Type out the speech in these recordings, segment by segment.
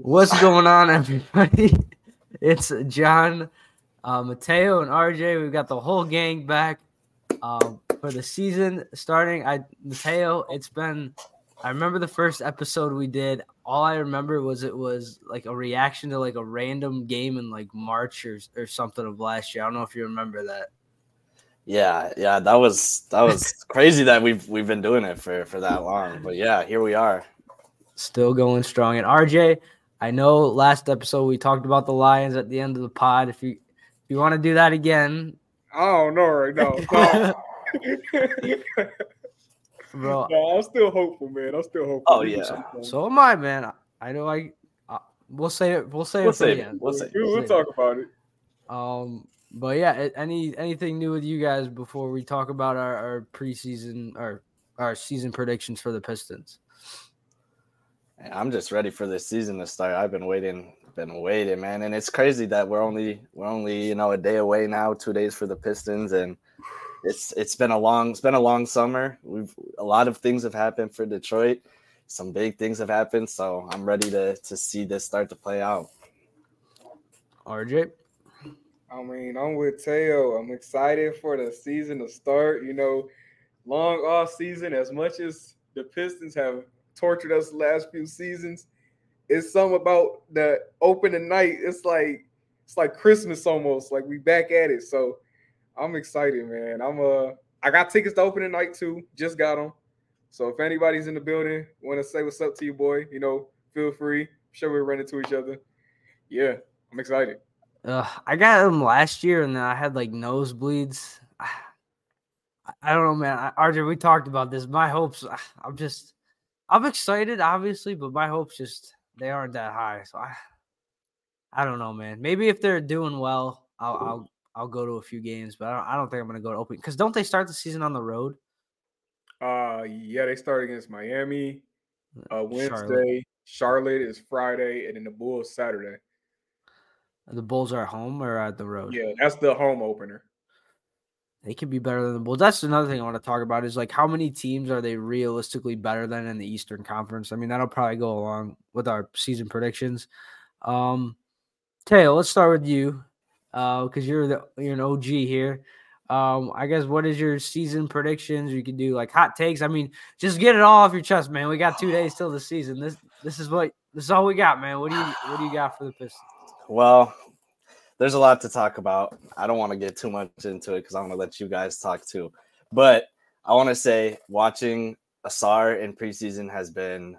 What's going on, everybody? It's Jon, uh, Mateo, and RJ. We've got the whole gang back um, for the season starting. I Mateo, it's been. I remember the first episode we did. All I remember was it was like a reaction to like a random game in like March or, or something of last year. I don't know if you remember that. Yeah, yeah, that was that was crazy that we've we've been doing it for for that long. But yeah, here we are. Still going strong. And RJ, I know last episode we talked about the Lions at the end of the pod. If you if you want to do that again, I don't know right now. bro. no, I'm still hopeful, man. I'm still hopeful. Oh yeah. So, so am I, man. I know I. Uh, we'll say it. We'll say We'll it for save it. We'll save We'll, We'll we'll talk about it. it. Um, but yeah, any anything new with you guys before we talk about our, our preseason or our season predictions for the Pistons? Man, I'm just ready for this season to start. I've been waiting, been waiting, man, and it's crazy that we're only we're only you know a day away now, two days for the Pistons, and it's it's been a long it's been a long summer. We've a lot of things have happened for Detroit. Some big things have happened, so I'm ready to to see this start to play out. RJ, I mean, I'm with Teo. I'm excited for the season to start. You know, long off season. As much as the Pistons have tortured us the last few seasons, it's something about the opening night. It's like it's like Christmas almost. Like we back at it. So I'm excited, man. I'm uh I got tickets to opening night too. Just got them. So if anybody's in the building, want to say what's up to you, boy, you know, feel free. I'm sure we run into each other. Yeah, I'm excited. uh, I got them last year, and then I had like nosebleeds. I, don't know, man. I, we talked about this. My hopes. I'm just. I'm excited, obviously, but my hopes just they aren't that high. So I. I don't know, man. Maybe if they're doing well, I'll I'll I'll go to a few games, but I don't, I don't think I'm gonna go to open because don't they start the season on the road? Uh, yeah, they start against Miami uh, Wednesday. Charlotte. Charlotte. is Friday, and then the Bulls Saturday. The Bulls are at home or at the road? Yeah, that's the home opener. They could be better than the Bulls. That's another thing I want to talk about is like how many teams are they realistically better than in the Eastern Conference? I mean, that'll probably go along with our season predictions. Um, Teo, let's start with you because you're the you're an OG here. Um, I guess what is your season predictions? You can do like hot takes. I mean, just get it all off your chest, man. We got two days till the season. This this is what this is all we got, man. What do you what do you got for the Pistons? Well, there's a lot to talk about. I don't want to get too much into it because I want to let you guys talk too. But I want to say watching Ausar in preseason has been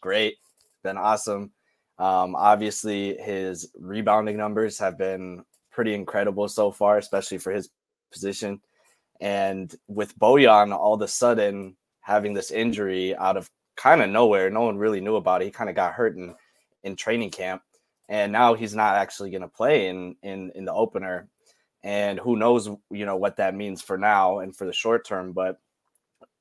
great, been awesome. Um, obviously, his rebounding numbers have been pretty incredible so far, especially for his position. And with Bojan all of a sudden having this injury out of kind of nowhere, no one really knew about it. He kind of got hurt in, in training camp. And now he's not actually going to play in, in in the opener. And who knows, you know, what that means for now and for the short term. But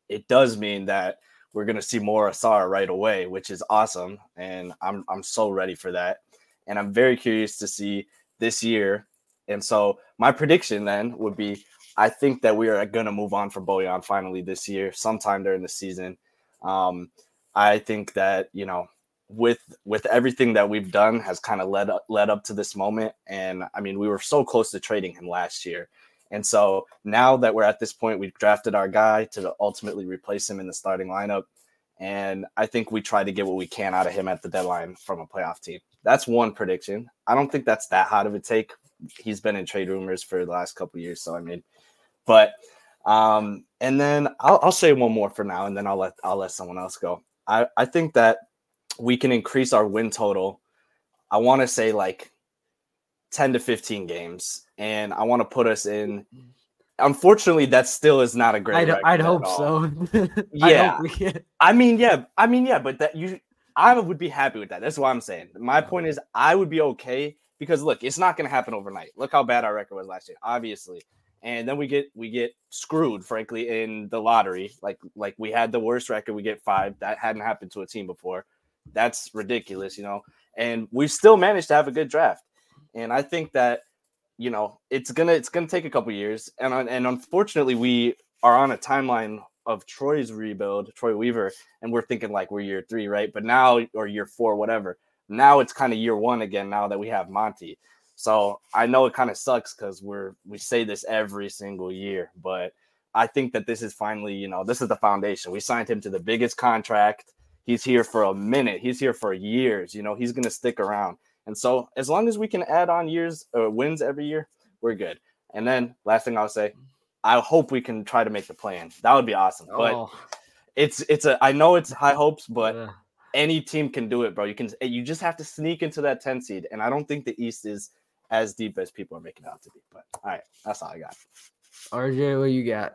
it does mean that we're going to see more Ausar right away, which is awesome. And I'm, I'm so ready for that. And I'm very curious to see this year. And so my prediction then would be I think that we are going to move on from Bojan finally this year, sometime during the season. Um, I think that, you know, with with everything that we've done has kind of led led up to this moment and I mean we were so close to trading him last year and so now that we're at this point, we've drafted our guy to ultimately replace him in the starting lineup. And I think we try to get what we can out of him at the deadline from a playoff team. That's one prediction. I don't think that's that hot of a take. He's been in trade rumors for the last couple years. So I mean, but um, and then I'll, I'll say one more for now, and then I'll let I'll let someone else go. I, I think that we can increase our win total. I want to say like 10 to 15 games and I want to put us in. Mm-hmm. Unfortunately, that still is not a great. I'd, I'd hope so. yeah, hope I mean, yeah, I mean, yeah, but that you, I would be happy with that. That's what I'm saying. My point is, I would be okay because look, it's not going to happen overnight. Look how bad our record was last year, obviously, and then we get we get screwed, frankly, in the lottery. Like like we had the worst record, we get five. That hadn't happened to a team before. That's ridiculous, you know. And we still managed to have a good draft. And I think that you know it's gonna it's gonna take a couple years, and and unfortunately we are on a timeline of Troy's rebuild, Troy Weaver, and we're thinking like we're year three, right? But now or year four, whatever. Now it's kind of year one again. Now that we have Monty, so I know it kind of sucks because we're we say this every single year, but I think that this is finally, you know, this is the foundation. We signed him to the biggest contract. He's here for a minute. He's here for years. You know, he's going to stick around. And so as long as we can add on years or uh, wins every year, we're good. And then last thing I'll say, I hope we can try to make the plan. That would be awesome. Oh. But it's it's a I know it's high hopes, but yeah. any team can do it, bro. You can you just have to sneak into that 10 seed. And I don't think the East is as deep as people are making it out to be. But all right, that's all I got. RJ, what you got?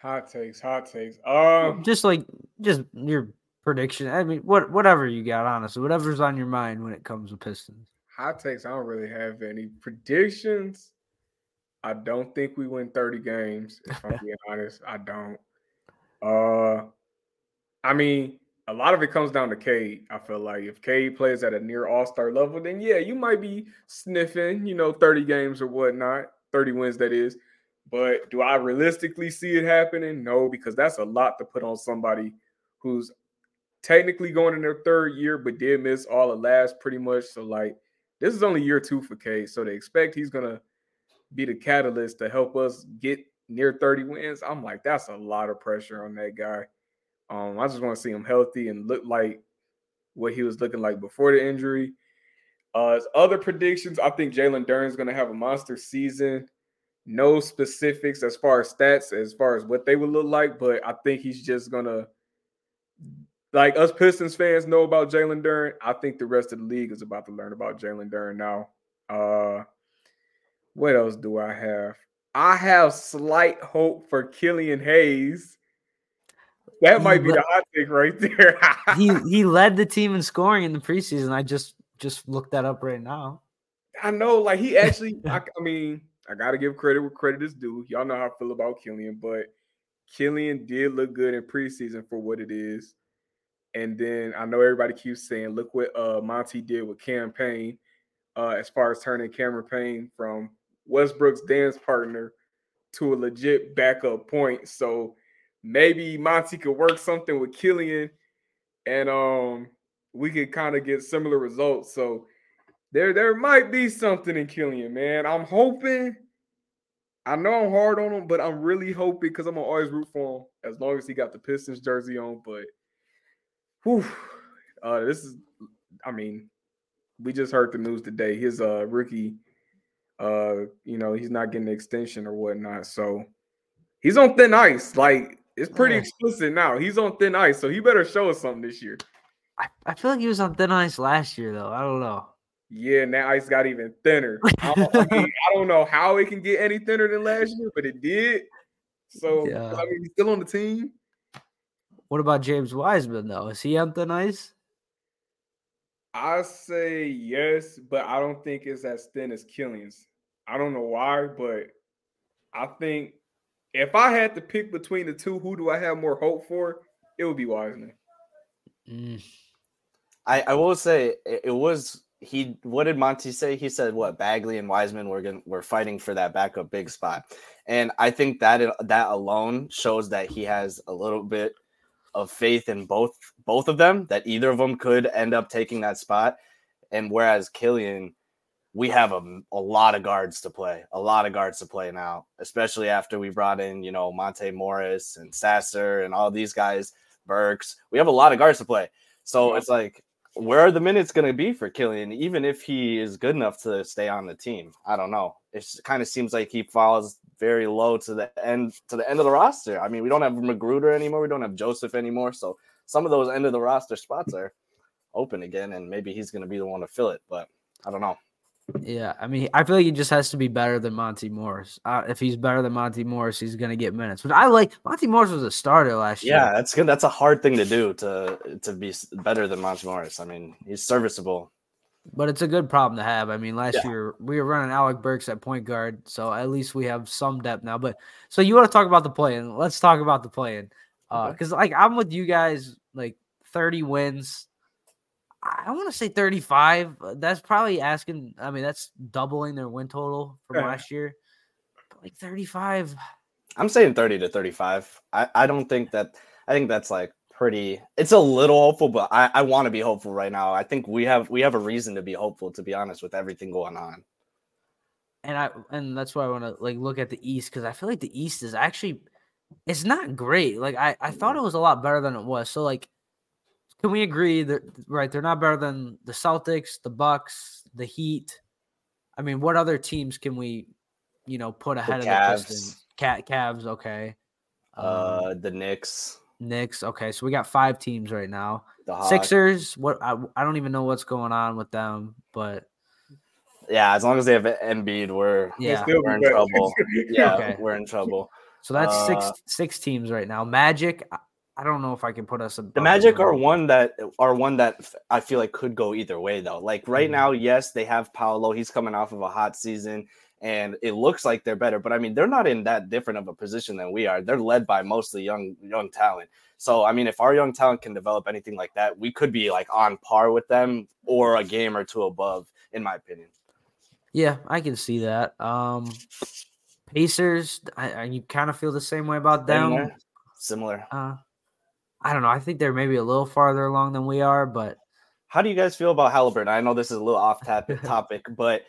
Hot takes, hot takes. Um, just like just your prediction. I mean, what whatever you got, honestly, whatever's on your mind when it comes to Pistons. Hot takes. I don't really have any predictions. I don't think we win 30 games. If I'm being honest, I don't. Uh, I mean, a lot of it comes down to Cade. I feel like if Cade plays at a near All Star level, then yeah, you might be sniffing, you know, 30 games or whatnot, 30 wins that is. But do I realistically see it happening? No, because that's a lot to put on somebody who's technically going in their third year, but did miss all the last pretty much. So like this is only year two for Cade. So they expect he's gonna be the catalyst to help us get near 30 wins. I'm like, that's a lot of pressure on that guy. Um, I just want to see him healthy and look like what he was looking like before the injury. Uh, other predictions, I think Jalen Duren's going to have a monster season. No specifics as far as stats, as far as what they would look like, but I think he's just going to like us Pistons fans know about Jalen Duren. I think the rest of the league is about to learn about Jalen Duren now. Uh, what else do I have? I have slight hope for Killian Hayes. That might be the hot take right there. he he led the team in scoring in the preseason. I just just looked that up right now. I know, like he actually. I, I, mean, I gotta give credit where credit is due. Y'all know how I feel about Killian, but Killian did look good in preseason for what it is. And then I know everybody keeps saying, look what uh, Monty did with Cam Payne uh, as far as turning Cameron Payne from Westbrook's dance partner to a legit backup point. So maybe Monty could work something with Killian and um we could kind of get similar results. So there there might be something in Killian, man. I'm hoping. I know I'm hard on him, but I'm really hoping because I'm gonna always root for him as long as he got the Pistons jersey on. But Whew. Uh, this is, I mean, we just heard the news today. His uh rookie, uh, you know, he's not getting the extension or whatnot. So he's on thin ice. Like it's pretty oh. explicit now. He's on thin ice, so he better show us something this year. I, I feel like he was on thin ice last year, though. I don't know. Yeah, and now ice got even thinner. I don't, I mean, I don't know how it can get any thinner than last year, but it did. So Yeah. I mean, he's still on the team. What about James Wiseman, though? Is he on thin ice? I say yes, but I don't think it's as thin as Killian's. I don't know why, but I think if I had to pick between the two, who do I have more hope for? It would be Wiseman. Mm, I, I will say it, it was he. What did Monty say? He said what Bagley and Wiseman were going were fighting for that backup big spot, and I think that it- that alone shows that he has a little bit of faith in both both of them. That either of them could end up taking that spot, and whereas Killian, we have a, a lot of guards to play, a lot of guards to play now, especially after we brought in you know Monte Morris and Sasser and all these guys, Burks. We have a lot of guards to play. So it's like, where are the minutes going to be for Killian, even if he is good enough to stay on the team? I don't know. It kind of seems like he falls very low to the end to the end of the roster. I mean, we don't have McGruder anymore. We don't have Joseph anymore. So some of those end of the roster spots are open again, and maybe he's going to be the one to fill it. But I don't know. yeah, I mean, I feel like he just has to be better than Monte Morris. Uh, if he's better than Monte Morris, he's gonna get minutes. But I like Monte Morris was a starter last year. Yeah, that's good. That's a hard thing to do to to be better than Monte Morris. I mean, he's serviceable. But it's a good problem to have. I mean, last Yeah. year we were running Alec Burks at point guard, so at least we have some depth now. But so you want to talk about the play-in? Let's talk about the play-in. Uh, Okay. because like I'm with you guys, like 30 wins. I want to say 35. uh, That's probably asking. I mean, that's doubling their win total from last year. But like 35. I'm saying 30 to 35. I, I don't think that I think that's like pretty it's a little hopeful, but I, I want to be hopeful right now. I think we have we have a reason to be hopeful, to be honest, with everything going on. and I and that's why I want to like look at the East because I feel like the East is actually it's not great. Like I I thought it was a lot better than it was. So like, can we agree that right? They're not better than the Celtics, the Bucks, the Heat. I mean, what other teams can we, you know, put ahead of the Cavs. Pistons? Cat Cavs, okay. Um, Uh the Knicks, Knicks, okay. So we got five teams right now. the Hawks. Sixers, what I, I don't even know what's going on with them, but Yeah, as long as they have Embiid, we're yeah. Still we're in be trouble. Yeah, Okay. we're in trouble. So that's six Uh, six teams right now. Magic, I, I don't know if I can put us. The Magic are one that are one that I feel like could go either way though. Like right Mhm. now, yes, they have Paolo. He's coming off of a hot season, and it looks like they're better. But I mean, they're not in that different of a position than we are. They're led by mostly young young talent. So I mean, if our young talent can develop anything like that, we could be like on par with them or a game or two above, in my opinion. Yeah, I can see that. Um, Pacers, I, I you kind of feel the same way about them. Similar. Similar. Uh, I don't know. I think they're maybe a little farther along than we are, but How do you guys feel about Halliburton? I know this is a little off topic, topic, but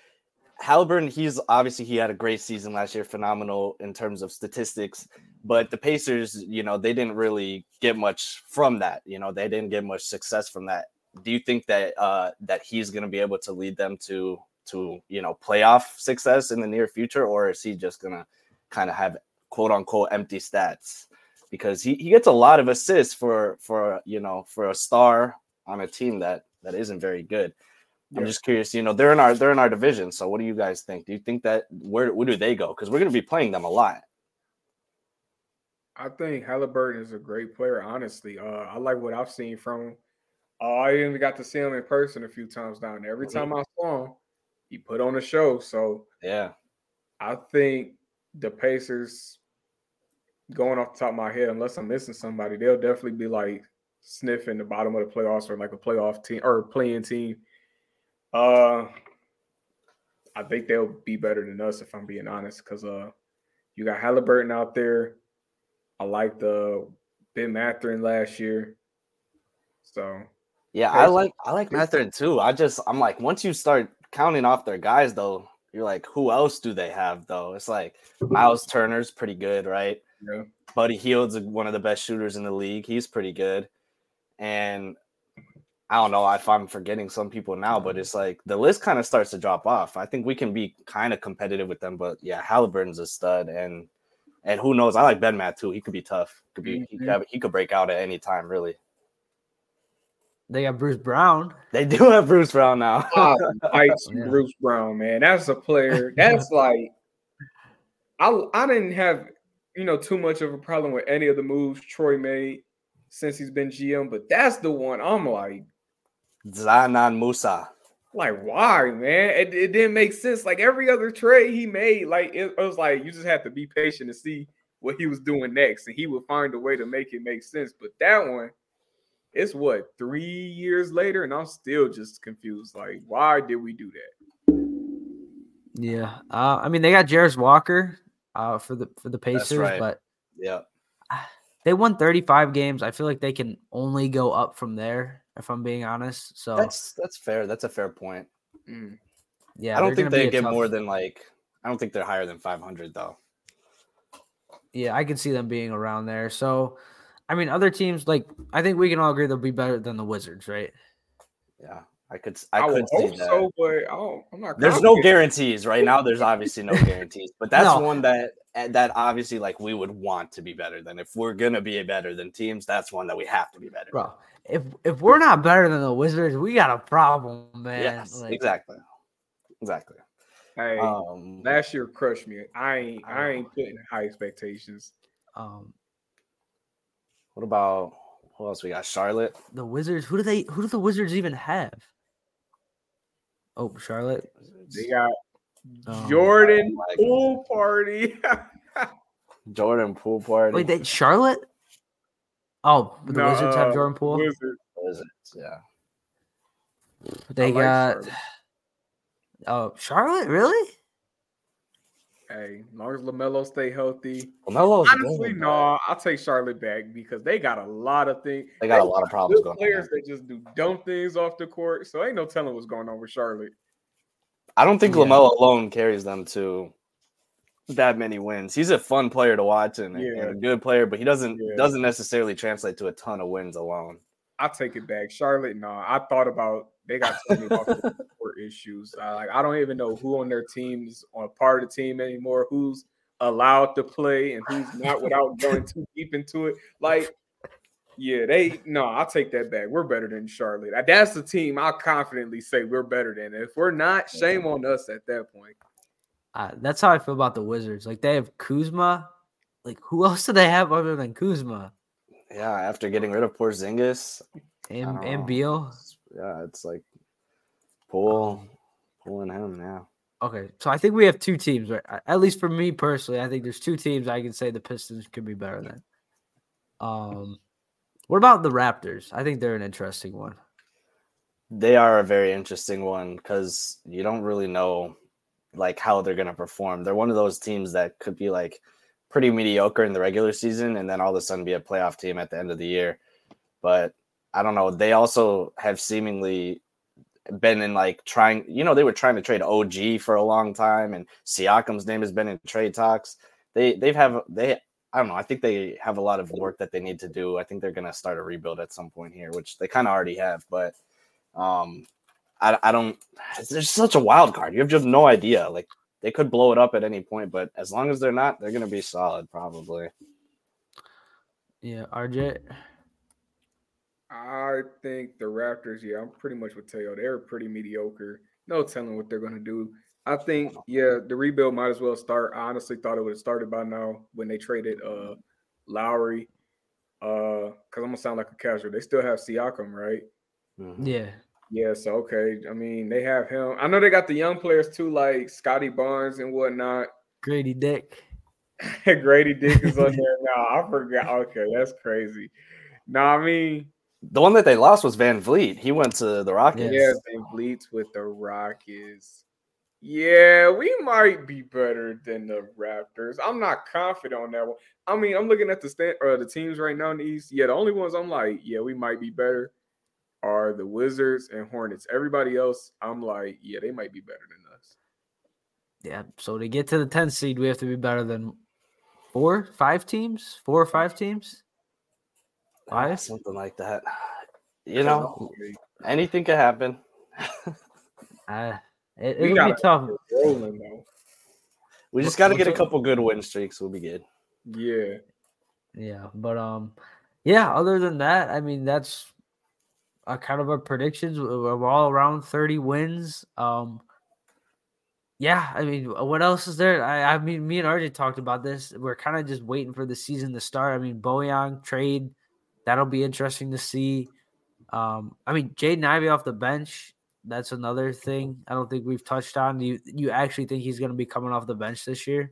Halliburton, he's obviously he had a great season last year, phenomenal in terms of statistics. But the Pacers, you know, they didn't really get much from that. You know, they didn't get much success from that. Do you think that uh, that he's going to be able to lead them to to you know playoff success in the near future, or is he just going to kind of have quote unquote empty stats? Because he, he gets a lot of assists for for you know for a star on a team that that isn't very good. I'm Yeah. just curious, you know, they're in our they're in our division. So what do you guys think? Do you think that where where do they go? Because we're gonna be playing them a lot. I think Halliburton is a great player. Honestly, uh, I like what I've seen from him. Uh, I even got to see him in person a few times down there. Every Mhm. time I saw him, he put on a show. So Yeah. I think the Pacers, going off the top of my head, unless I'm missing somebody, they'll definitely be like sniffing the bottom of the playoffs or like a playoff team or playing team. Uh, I think they'll be better than us if I'm being honest, because uh, you got Halliburton out there. I like the Ben Mathurin last year, so Yeah, I like I like Mathurin too. I just I'm like once you start counting off their guys though, you're like, who else do they have though? It's like Myles Turner's pretty good, right? yeah. Buddy Hield's one of the best shooters in the league. He's pretty good. And I don't know if I'm forgetting some people now, but it's like the list kind of starts to drop off. I think we can be kind of competitive with them, but yeah, Halliburton's a stud, and and who knows? I like Ben Matt too. He could be tough. Could be he could Mhm. have, he could break out at any time, really. They got Bruce Brown. They do have Bruce Brown now. Ah, fights Yeah. Bruce Brown, man. That's a player. That's like I I didn't have you know too much of a problem with any of the moves Troy made since he's been GM, but that's the one I'm like, Dzanan Musa. like why, man? It, it didn't make sense. Like every other trade he made, like it, it was like you just have to be patient to see what he was doing next, and he would find a way to make it make sense. But that one, it's what three years later, and I'm still just confused. Like, why did we do that? Yeah. Uh, I mean, they got Jarace Walker uh, for the for the Pacers, right. but Yeah. they won 35 games. I feel like they can only go up from there, if I'm being honest. So That's that's fair. That's a fair point. Mm. yeah, I don't think they get tough- more than like I don't think they're higher than 500 though. Yeah, I can see them being around there. So, I mean, other teams like I think we can all agree they'll be better than the Wizards, right? Yeah. I could I, I, would could see hope that. so, but I don't, I'm not. There's no guarantees right now. There's obviously no guarantees, but that's No. one that eh, that obviously like we would want to be better than. If we're gonna be better than teams, that's one that we have to be better. Bro, if if we're not better than the Wizards, we got a problem, man. yes, Like, exactly, exactly. Hey, Um, last year crushed me. I ain't. I I ain't putting high expectations. Um, what about who else we got? Charlotte. the Wizards. Who do they? Who do the Wizards even have? Oh, Charlotte. They got Um, Jordan oh pool party. Jordan Pool Party. Wait, they Charlotte? Oh, the No, Wizards have uh, Jordan Poole. Wizards. Wizards, yeah. They like got. Charlotte. Oh, Charlotte, really? Hey, as long as Lamelo stay healthy. Lamelo's Honestly, good, no, I'll take Charlotte back because they got a lot of things. They got a lot of problems good going on Players that just do dumb things off the court, so ain't no telling what's going on with Charlotte. I don't think Yeah. Lamelo alone carries them to that many wins. He's a fun player to watch and, and a good player, but he doesn't Yeah. doesn't necessarily translate to a ton of wins alone. I take it back. Charlotte, no, I thought about they got so many court issues. I, like I don't even know who on their team is on part of the team anymore. Who's allowed to play and who's not without going too deep into it. Like, yeah, they no, I'll take that back. We're better than Charlotte. That's the team I'll confidently say we're better than. If we're not, shame on us at that point. Uh, that's how I feel about the Wizards. Like they have Kuzma. Like who else do they have other than Kuzma Yeah, after getting rid of Porzingis, and and. Beal? Yeah, it's like pull pulling him now. Okay, so I think we have two teams, right? At least for me personally, I think there's two teams I can say the Pistons could be better than. Um, what about the Raptors? I think they're an interesting one. They are a very interesting one because you don't really know like how they're gonna perform. They're one of those teams that could be like pretty mediocre in the regular season and then all of a sudden be a playoff team at the end of the year. But I don't know. They also have seemingly been in like trying, you know, they were trying to trade OG for a long time, and Siakam's name has been in trade talks. They they've have they I don't know. I think they have a lot of work that they need to do. I think they're gonna start a rebuild at some point here, which they kind of already have, but um I, I don't there's such a wild card. You have just no idea. Like they could blow it up at any point, but as long as they're not, they're gonna be solid probably. Yeah, RJ. I think the Raptors, yeah, I'm pretty much with Teo. They're pretty mediocre. No telling what they're gonna do. I think, yeah, the rebuild might as well start. I honestly thought it would have started by now when they traded uh Lowry. Uh, because I'm gonna sound like a casual. They still have Siakam, right? Mhm. Yeah, Yeah, so okay. I mean, they have him. I know they got the young players too, like Scottie Barnes and whatnot. Gradey Dick. Gradey Dick is on there now. I forgot. Okay, that's crazy. No, I mean, The one that they lost was VanVleet. He went to the Rockets. Yeah, VanVleet's with the Rockets. Yeah, we might be better than the Raptors. I'm not confident on that one. I mean, I'm looking at the stand or the teams right now in the East. Yeah, the only ones I'm like, yeah, we might be better are the Wizards and Hornets. Everybody else, I'm like, yeah, they might be better than us. Yeah, so to get to the 10th seed, we have to be better than four, five teams, four or five teams. Five? something like that. You know, anything could happen. Uh, it, We it'll gotta be tough. rolling though. We just What- got to get a couple good win streaks. We'll be good. Yeah. Yeah, but um, yeah. Other than that, I mean, that's uh, kind of our predictions. We're all around 30 wins. Um, yeah, I mean, what else is there? I, I mean, me and RJ talked about this. We're kind of just waiting for the season to start. I mean, Bojan trade, that'll be interesting to see. Um, I mean, Jaden Ivey off the bench, that's another thing I don't think we've touched on. Do you you actually think he's going to be coming off the bench this year?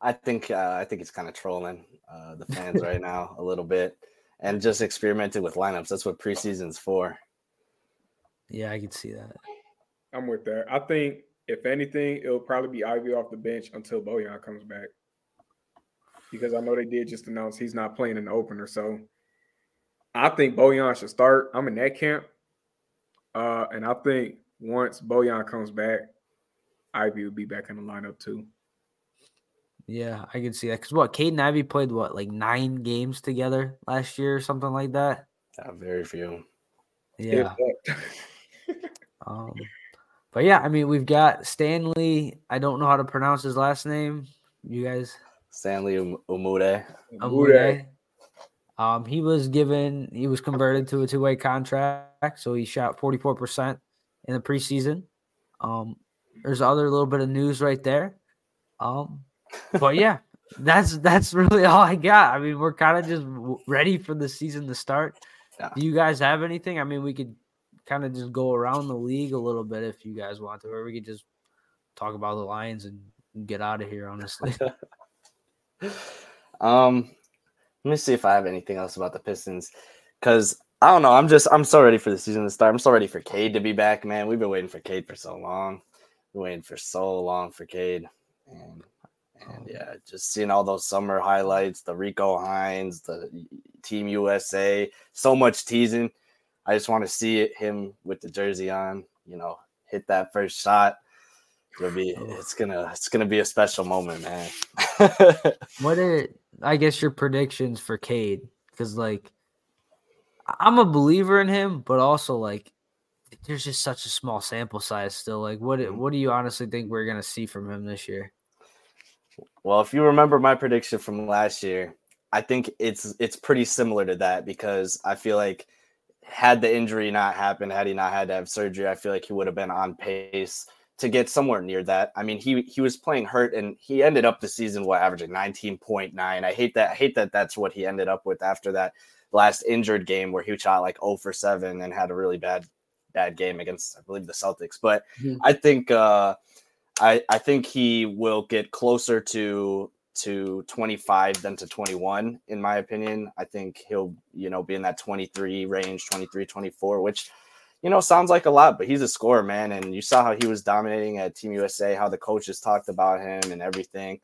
I think uh, I think he's kind of trolling uh, the fans right now a little bit and just experimenting with lineups. That's what preseason's for. Yeah, I can see that. I'm with that. I think if anything, it'll probably be Ivey off the bench until Bojan comes back. Because I know they did just announce he's not playing in the opener. So I think Bojan should start. I'm in that camp. Uh, and I think once Bojan comes back, Ivey will be back in the lineup too. Yeah, I can see that. Because what, Kate Caden Ivey played what, like nine games together last year or something like that? Yeah, very few. Yeah. um, but yeah, I mean, we've got Stanley. I don't know how to pronounce his last name. You guys? Stanley um- Umude. Umude. Um, he was given, he was converted to a two way contract. So he shot 44% in the preseason. Um, there's other little bit of news right there. Um, but yeah, that's that's really all I got. I mean, we're kind of just ready for the season to start. Yeah. Do you guys have anything? I mean, we could kind of just go around the league a little bit if you guys want to, or we could just talk about the Lions and get out of here. Honestly. um, let me see if I have anything else about the Pistons, because I don't know. I'm just I'm so ready for the season to start. I'm so ready for Cade to be back, man. We've been waiting for Cade for so long. We're waiting for so long for Cade, and and yeah, just seeing all those summer highlights, the Rico Hines, the Team USA, so much teasing. I just want to see it, him with the jersey on, you know, hit that first shot. It'll be it's gonna it's gonna be a special moment, man. what are I guess your predictions for Cade? Because like I'm a believer in him, but also like there's just such a small sample size still. Like what mm-hmm. what do you honestly think we're gonna see from him this year? Well, if you remember my prediction from last year, I think it's it's pretty similar to that because I feel like had the injury not happened, had he not had to have surgery, I feel like he would have been on pace to get somewhere near that. I mean, he he was playing hurt and he ended up the season what averaging 19.9. I hate that I hate that that's what he ended up with after that last injured game where he shot like 0 for 7 and had a really bad bad game against I believe the Celtics. But mm-hmm. I think uh I I think he will get closer to to 25 than to 21 in my opinion. I think he'll, you know, be in that 23 range, 23 24, which you know, sounds like a lot, but he's a scorer, man. And you saw how he was dominating at Team USA, how the coaches talked about him and everything.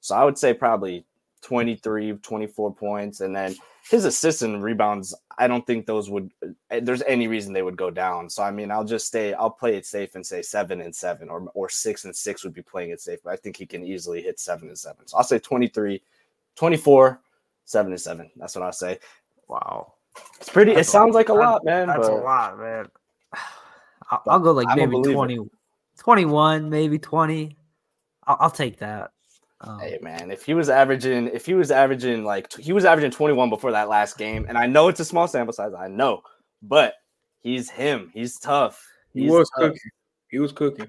So I would say probably 23, 24 points. And then his assists and rebounds, I don't think those would, eh, there's any reason they would go down. So, I mean, I'll just stay, I'll play it safe and say seven and seven or, or six and six would be playing it safe. But I think he can easily hit seven and seven. So I'll say 23, 24, seven and seven. That's what I'll say. Wow. It's pretty, that's it sounds a, like a lot, man. That's a lot, man. I'll, I'll go like maybe 20, 21, maybe 20. I'll, I'll take that. Um, hey man, if he was averaging, if he was averaging like he was averaging 21 before that last game, and I know it's a small sample size, I know, but he's him. He's tough. He's he was tough. cooking. He was cooking,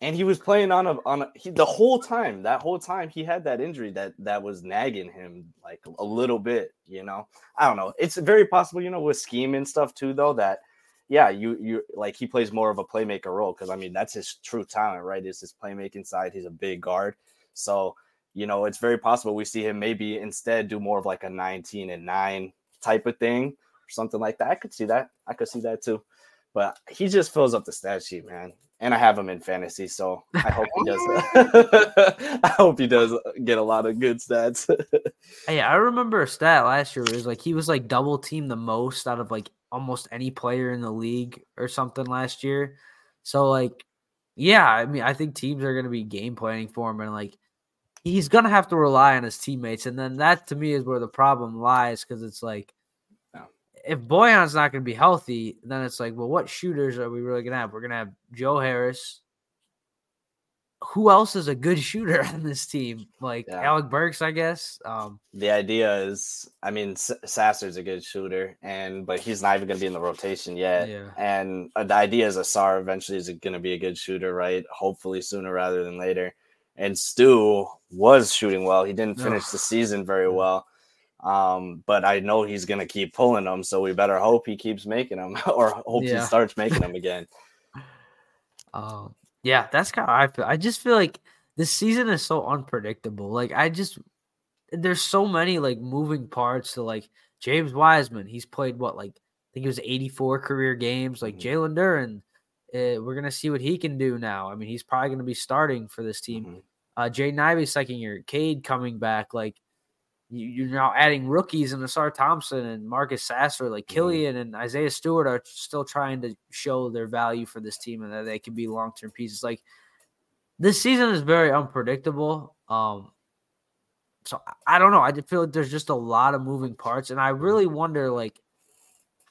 and he was playing on a on a, he, the whole time. That whole time he had that injury that that was nagging him like a little bit. You know, I don't know. It's very possible, you know, with scheme and stuff too, though that yeah, you you like he plays more of a playmaker role because I mean that's his true talent, right? Is his playmaking side. He's a big guard, so you know it's very possible we see him maybe instead do more of like a 19 and nine type of thing or something like that. I could see that. I could see that too. But he just fills up the stat sheet, man. And I have him in fantasy, so I hope he does. I hope he does get a lot of good stats. hey, I remember a stat last year. It was like he was like double team the most out of like almost any player in the league or something last year. So like, yeah, I mean, I think teams are going to be game planning for him, and like, he's going to have to rely on his teammates, and then that to me is where the problem lies because it's like, if Bojan's not going to be healthy, then it's like, well, what shooters are we really going to have? We're going to have Joe Harris, who else is a good shooter on this team? Like Yeah. Alec Burks, I guess. Um, The idea is, I mean, S- Sasser's a good shooter, and but he's not even going to be in the rotation yet. Yeah. And uh, the idea is Ausar eventually is going to be a good shooter, right? Hopefully sooner rather than later. And Stu was shooting well. He didn't finish the season very well, um, but I know he's going to keep pulling them. So we better hope he keeps making them, or hope he starts making them again. um, yeah, that's kind of how I feel. I just feel like this season is so unpredictable. Like I just there's so many like moving parts to like James Wiseman. He's played what like I think it was 84 career games. Like Mhm. Jalen Duren, uh, we're gonna see what he can do now. I mean, he's probably gonna be starting for this team. Mhm. Uh, Jay Ivey second year, Cade coming back. Like you, you're now adding rookies and Ausar Thompson and Marcus Sasser, like Mhm. Killian and Isaiah Stewart are still trying to show their value for this team and that they can be long term pieces. Like this season is very unpredictable. Um, so I- don't know. I feel like there's just a lot of moving parts, and I really wonder like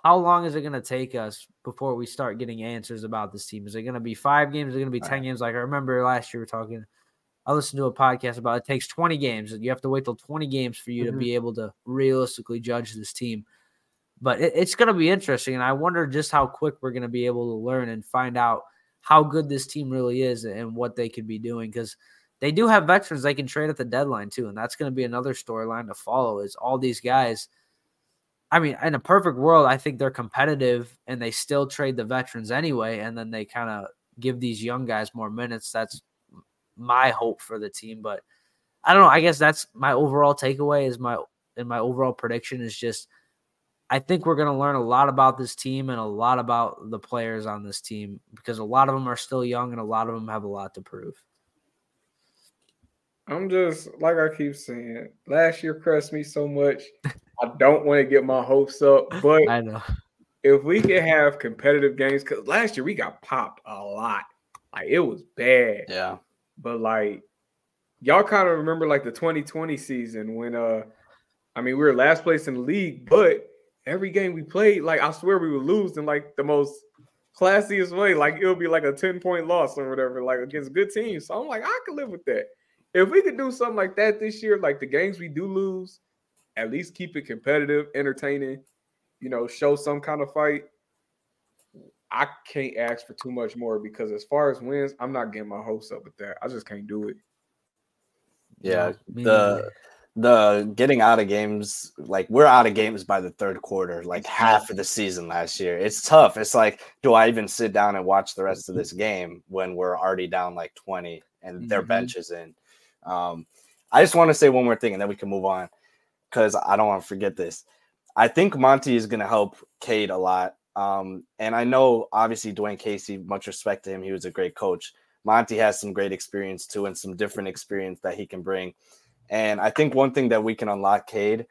how long is it going to take us before we start getting answers about this team? Is it going to be five games? Is it going to be ten Right. games? Like I remember last year we are talking. I listened to a podcast about it takes 20 games, you have to wait till 20 games for you Mhm. to be able to realistically judge this team. But it, it's going to be interesting, and I wonder just how quick we're going to be able to learn and find out how good this team really is and what they could be doing because they do have veterans they can trade at the deadline too, and that's going to be another storyline to follow. Is all these guys? I mean, in a perfect world, I think they're competitive and they still trade the veterans anyway, and then they kind of give these young guys more minutes. That's my hope for the team, but I don't know. I guess that's my overall takeaway. Is my and my overall prediction is just I think we're going to learn a lot about this team and a lot about the players on this team because a lot of them are still young and a lot of them have a lot to prove. I'm just like I keep saying. Last year crushed me so much. I don't want to get my hopes up, but I know. if we can have competitive games, because last year we got popped a lot. Like it was bad. Yeah. But like y'all kind of remember like the 2020 season when uh I mean we were last place in the league, but every game we played, like I swear we would lose in like the most classiest way. Like it would be like a 10 point loss or whatever, like against good teams. So I'm like, I could live with that. If we could do something like that this year, like the games we do lose, at least keep it competitive, entertaining, you know, show some kind of fight. I can't ask for too much more because as far as wins, I'm not getting my hopes up with that. I just can't do it. Yeah. the the getting out of games like we're out of games by the third quarter like half of the season last year it's tough it's like do i even sit down and watch the rest of this game when we're already down like 20 and their Mhm. bench is in um i just want to say one more thing and then we can move on because i don't want to forget this i think monty is going to help cade a lot um and i know obviously dwane casey much respect to him he was a great coach monty has some great experience too and some different experience that he can bring and I think one thing that we can unlock Cade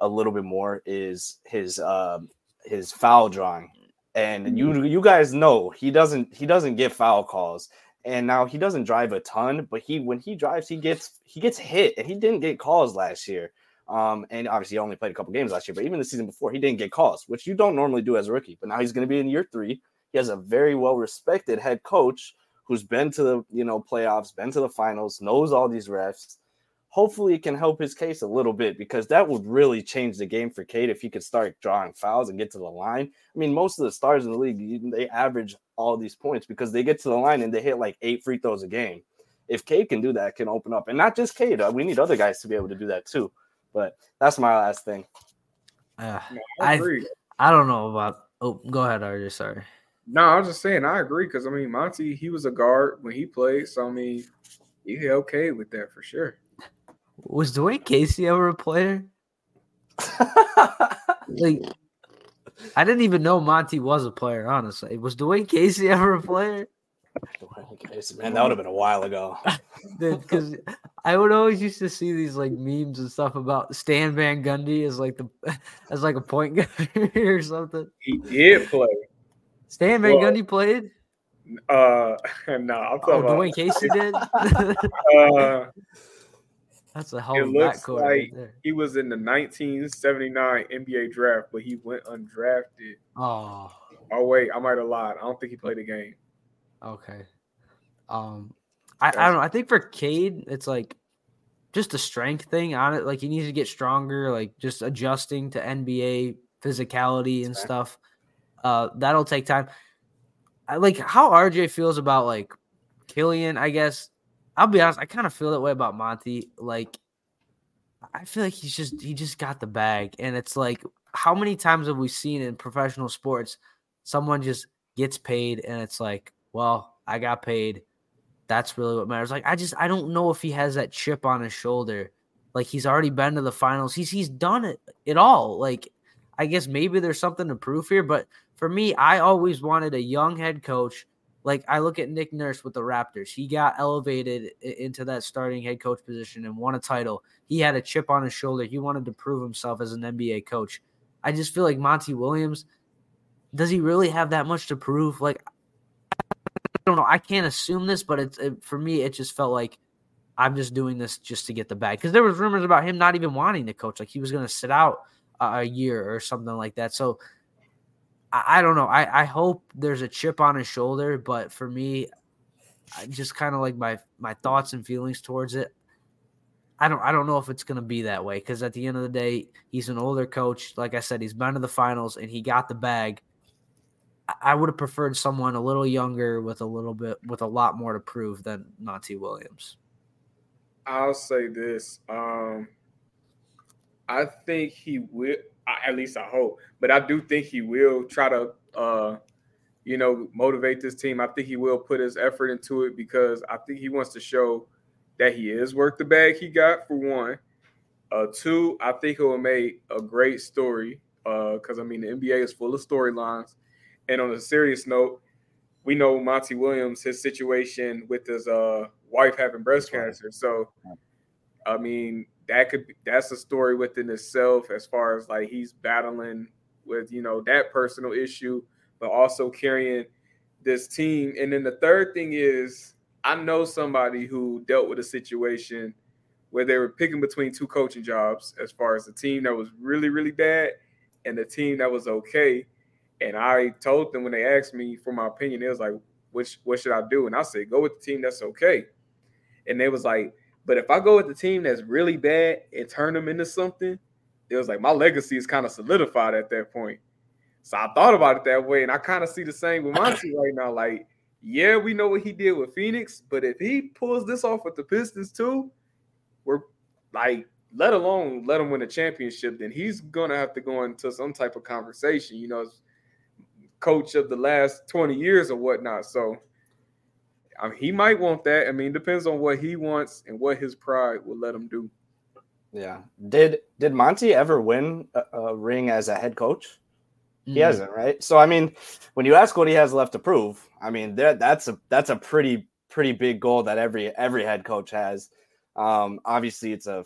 a little bit more is his um his foul drawing. And you you guys know he doesn't he doesn't get foul calls. And now he doesn't drive a ton, but he when he drives, he gets he gets hit, and he didn't get calls last year. Um, and obviously he only played a couple games last year, but even the season before, he didn't get calls, which you don't normally do as a rookie. But now he's going to be in year three. He has a very well respected head coach who's been to the you know playoffs, been to the finals, knows all these refs hopefully it can help his case a little bit because that would really change the game for Cade if he could start drawing fouls and get to the line. I mean, most of the stars in the league, they average all these points because they get to the line and they hit like eight free throws a game. If Cade can do that, can open up. And not just Cade, uh, we need other guys to be able to do that too. But that's my last thing. Uh, No, I- I. I don't know about. Oh, go ahead, RJ. Sorry. No, I was just saying I agree because I mean Monty, he was a guard when he played, so I mean he okay with that for sure. Was Dwane Casey ever a player? Like, I didn't even know Monty was a player. Honestly, was Dwane Casey ever a player? Man, that would have been a while ago. Because I would always used to see these like memes and stuff about Stan Van Gundy as like the as like a point guard or something. He did play. Stan Van Well, Gundy played. Uh, no, I'm Oh, talking Dwane Casey did. Uh, That's a hell it of a looks backcourt right like there. he was in the 1979 NBA draft, but he went undrafted. Oh, Oh wait, I might have lied. I don't think he played a game. Okay. Um, I, I don't know. I think for Cade, it's like just a strength thing on it. Like he needs to get stronger, like just adjusting to NBA physicality and stuff. Uh, that'll take time. I like how RJ feels about like Killian. I guess I'll be honest. I kind of feel that way about Monty. Like I feel like he's just he just got the bag, and it's like how many times have we seen in professional sports someone just gets paid, and it's like, well, I got paid that's really what matters. Like I just I don't know if he has that chip on his shoulder. Like he's already been to the finals. He's he's done it it all. Like I guess maybe there's something to prove here, but for me, I always wanted a young head coach. Like I look at Nick Nurse with the Raptors. He got elevated into that starting head coach position and won a title. He had a chip on his shoulder. He wanted to prove himself as an NBA coach. I just feel like Monty Williams does he really have that much to prove? Like don't know. I can't assume this, but it's it, for me. It just felt like I'm just doing this just to get the bag because there was rumors about him not even wanting to coach, like he was going to sit out a year or something like that. So I, I don't know. I, I hope there's a chip on his shoulder, but for me, I just kind of like my my thoughts and feelings towards it. I don't I don't know if it's going to be that way because at the end of the day, he's an older coach. Like I said, he's been to the finals and he got the bag. I would have preferred someone a little younger with a little bit with a lot more to prove than Monty Williams. I'll say this. Um, I think he will. At least I hope, but I do think he will try to, uh, you know, motivate this team. I think he will put his effort into it because I think he wants to show that he is worth the bag he got. For one, uh, two, I think will make a great story because uh, I mean the NBA is full of storylines and on a serious note, we know Monty Williams, his situation with his uh, wife having breast cancer. So, I mean, that could be, that's a story within itself as far as like he's battling with you know that personal issue, but also carrying this team. And then the third thing is, I know somebody who dealt with a situation where they were picking between two coaching jobs, as far as the team that was really really bad and the team that was okay and I told them when they asked me for my opinion, it was like, which what should I do? And I said, go with the team that's okay. And they was like, but if I go with the team that's really bad and turn them into something, it was like my legacy is kind of solidified at that point. So I thought about it that way, and I kind of see the same with Monty right now. Like, yeah, we know what he did with Phoenix, but if he pulls this off with the Pistons too, we're like, let alone let him win a championship, then he's gonna have to go into some type of conversation. You know, coach of the last 20 years or whatnot. So I mean, he might want that. I mean, depends on what he wants and what his pride will let him do. Yeah. Did did Monty ever win a, a ring as a head coach? Mm. He hasn't, right? So I mean, when you ask what he has left to prove, I mean, that that's a that's a pretty pretty big goal that every every head coach has. Um, obviously, it's a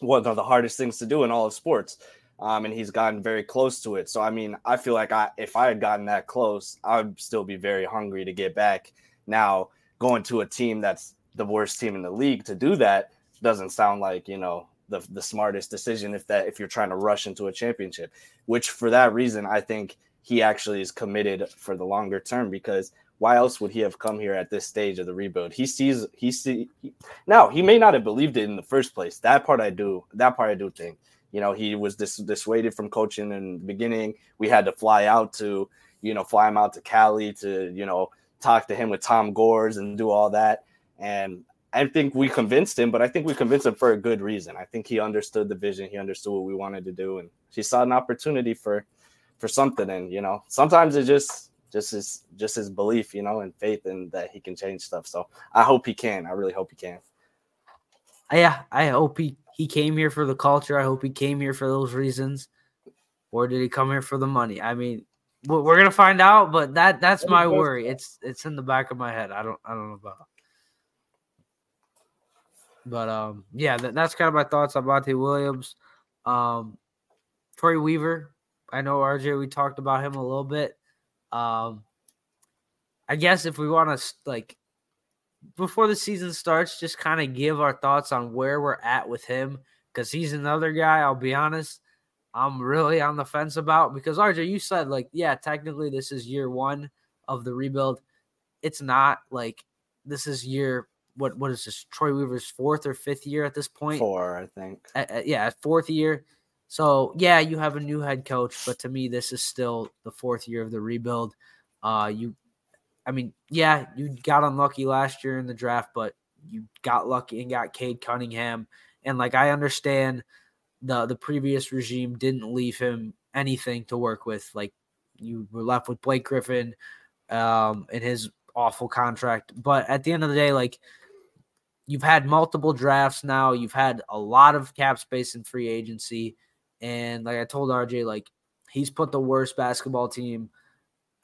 one of the hardest things to do in all of sports um, and he's gotten very close to it. So I mean, I feel like I if I had gotten that close, I would still be very hungry to get back. Now going to a team that's the worst team in the league to do that doesn't sound like you know the the smartest decision if that if you're trying to rush into a championship. Which for that reason, I think he actually is committed for the longer term because why else would he have come here at this stage of the rebuild? He sees he see he, now he may not have believed it in the first place. That part I do. That part I do think you know, he was dis- dissuaded from coaching in the beginning. We had to fly out to, you know, fly him out to Cali to, you know, talk to him with Tom Gores and do all that. And I think we convinced him, but I think we convinced him for a good reason. I think he understood the vision, he understood what we wanted to do, and he saw an opportunity for for something. And you know, sometimes it just just his just his belief, you know, and faith in that he can change stuff. So I hope he can. I really hope he can. Yeah, I hope he he came here for the culture. I hope he came here for those reasons, or did he come here for the money? I mean, we're gonna find out. But that that's my worry. It's it's in the back of my head. I don't I don't know about. But um, yeah, that, that's kind of my thoughts on Monty Williams. Um, Troy Weaver, I know RJ. We talked about him a little bit. Um, I guess if we want to like before the season starts, just kind of give our thoughts on where we're at with him because he's another guy. I'll be honest, I'm really on the fence about because RJ, you said like, yeah, technically this is year one of the rebuild. It's not like this is year what what is this? Troy Weaver's fourth or fifth year at this point. Four, I think. Uh, yeah, fourth year. So yeah, you have a new head coach, but to me, this is still the fourth year of the rebuild. Uh, you, I mean, yeah, you got unlucky last year in the draft, but you got lucky and got Cade Cunningham. And like I understand, the the previous regime didn't leave him anything to work with. Like you were left with Blake Griffin, um, and his awful contract. But at the end of the day, like you've had multiple drafts now. You've had a lot of cap space in free agency. And like I told RJ, like he's put the worst basketball team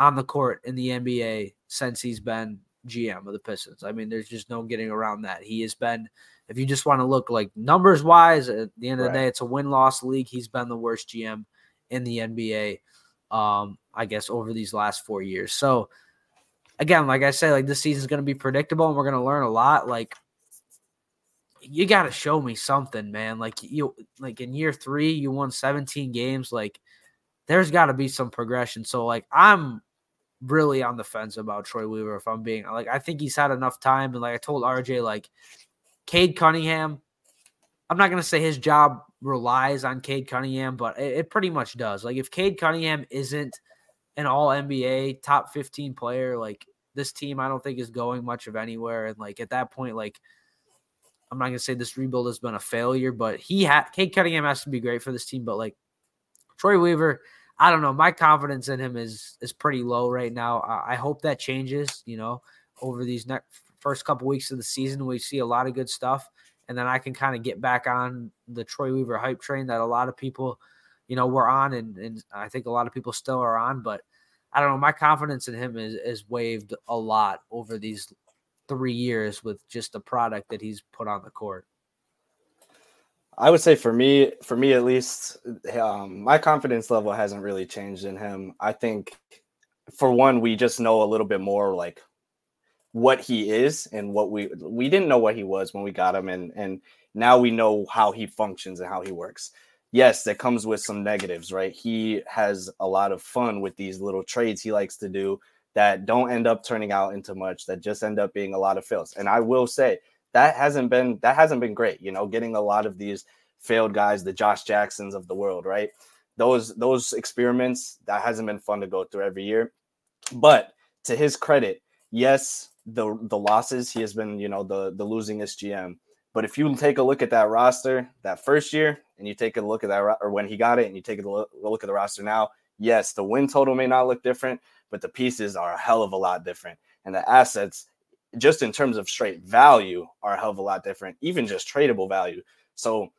on the court in the NBA since he's been GM of the Pistons. I mean, there's just no getting around that. He has been, if you just want to look like numbers wise, at the end of the day, it's a win loss league. He's been the worst GM in the NBA, um, I guess, over these last four years. So, again, like I say, like this season's going to be predictable and we're going to learn a lot. Like, you got to show me something, man. Like you, like in year three, you won 17 games. Like there's got to be some progression. So like I'm really on the fence about Troy Weaver. If I'm being like, I think he's had enough time. And like I told RJ, like Cade Cunningham, I'm not gonna say his job relies on Cade Cunningham, but it, it pretty much does. Like if Cade Cunningham isn't an All NBA top 15 player, like this team, I don't think is going much of anywhere. And like at that point, like I'm not gonna say this rebuild has been a failure, but he had Cade Cunningham has to be great for this team. But like Troy Weaver, I don't know. My confidence in him is is pretty low right now. I, I hope that changes. You know, over these next first couple weeks of the season, we see a lot of good stuff, and then I can kind of get back on the Troy Weaver hype train that a lot of people, you know, were on, and and I think a lot of people still are on. But I don't know. My confidence in him is is waived a lot over these three years with just the product that he's put on the court? I would say for me, for me at least, um, my confidence level hasn't really changed in him. I think, for one, we just know a little bit more like what he is and what we we didn't know what he was when we got him, and and now we know how he functions and how he works. Yes, that comes with some negatives, right? He has a lot of fun with these little trades he likes to do that don't end up turning out into much that just end up being a lot of fails and i will say that hasn't been that hasn't been great you know getting a lot of these failed guys the josh jacksons of the world right? Those those experiments that hasn't been fun to go through every year. But to his credit yes the the losses he has been you know the the losingest gm but if you take a look at that roster that first year and you take a look at that or when he got it and you take a look, look at the roster now yes the win total may not look different but the pieces are a hell of a lot different. And the assets, just in terms of straight value, are a hell of a lot different, even just tradable value. So,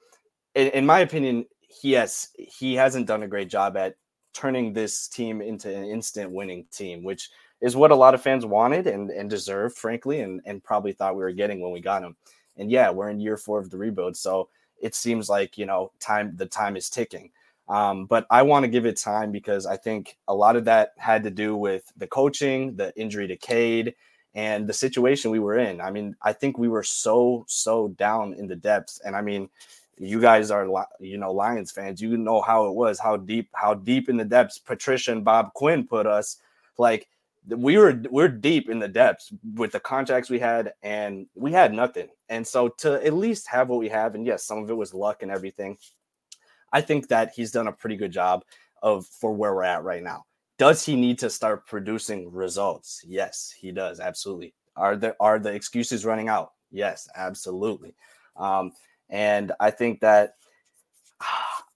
in, in my opinion, he has he hasn't done a great job at turning this team into an instant winning team, which is what a lot of fans wanted and, and deserved, frankly, and, and probably thought we were getting when we got him. And yeah, we're in year four of the rebuild. So it seems like, you know, time the time is ticking. Um, but I want to give it time because I think a lot of that had to do with the coaching, the injury to Cade, and the situation we were in. I mean, I think we were so, so down in the depths. And I mean, you guys are, you know, Lions fans. You know how it was, how deep, how deep in the depths Patricia and Bob Quinn put us. Like we were, we're deep in the depths with the contracts we had, and we had nothing. And so to at least have what we have, and yes, some of it was luck and everything I think that he's done a pretty good job of for where we're at right now. Does he need to start producing results? Yes, he does. Absolutely. Are the are the excuses running out? Yes, absolutely. Um, and I think that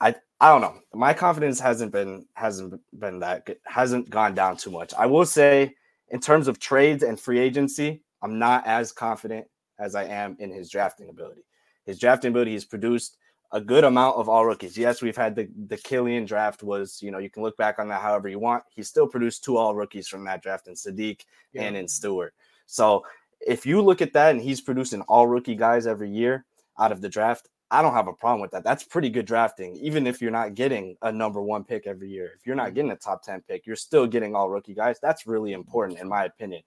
I I don't know. My confidence hasn't been hasn't been that good, hasn't gone down too much. I will say in terms of trades and free agency, I'm not as confident as I am in his drafting ability. His drafting ability, he's produced a good amount of all rookies. Yes, we've had the the Killian draft was, you know, you can look back on that however you want. He still produced two all rookies from that draft in Saddiq yeah. and in Stewart. So if you look at that and he's producing all rookie guys every year out of the draft, I don't have a problem with that. That's pretty good drafting, even if you're not getting a number one pick every year. If you're not mm-hmm. getting a top 10 pick, you're still getting all rookie guys. That's really important, in my opinion.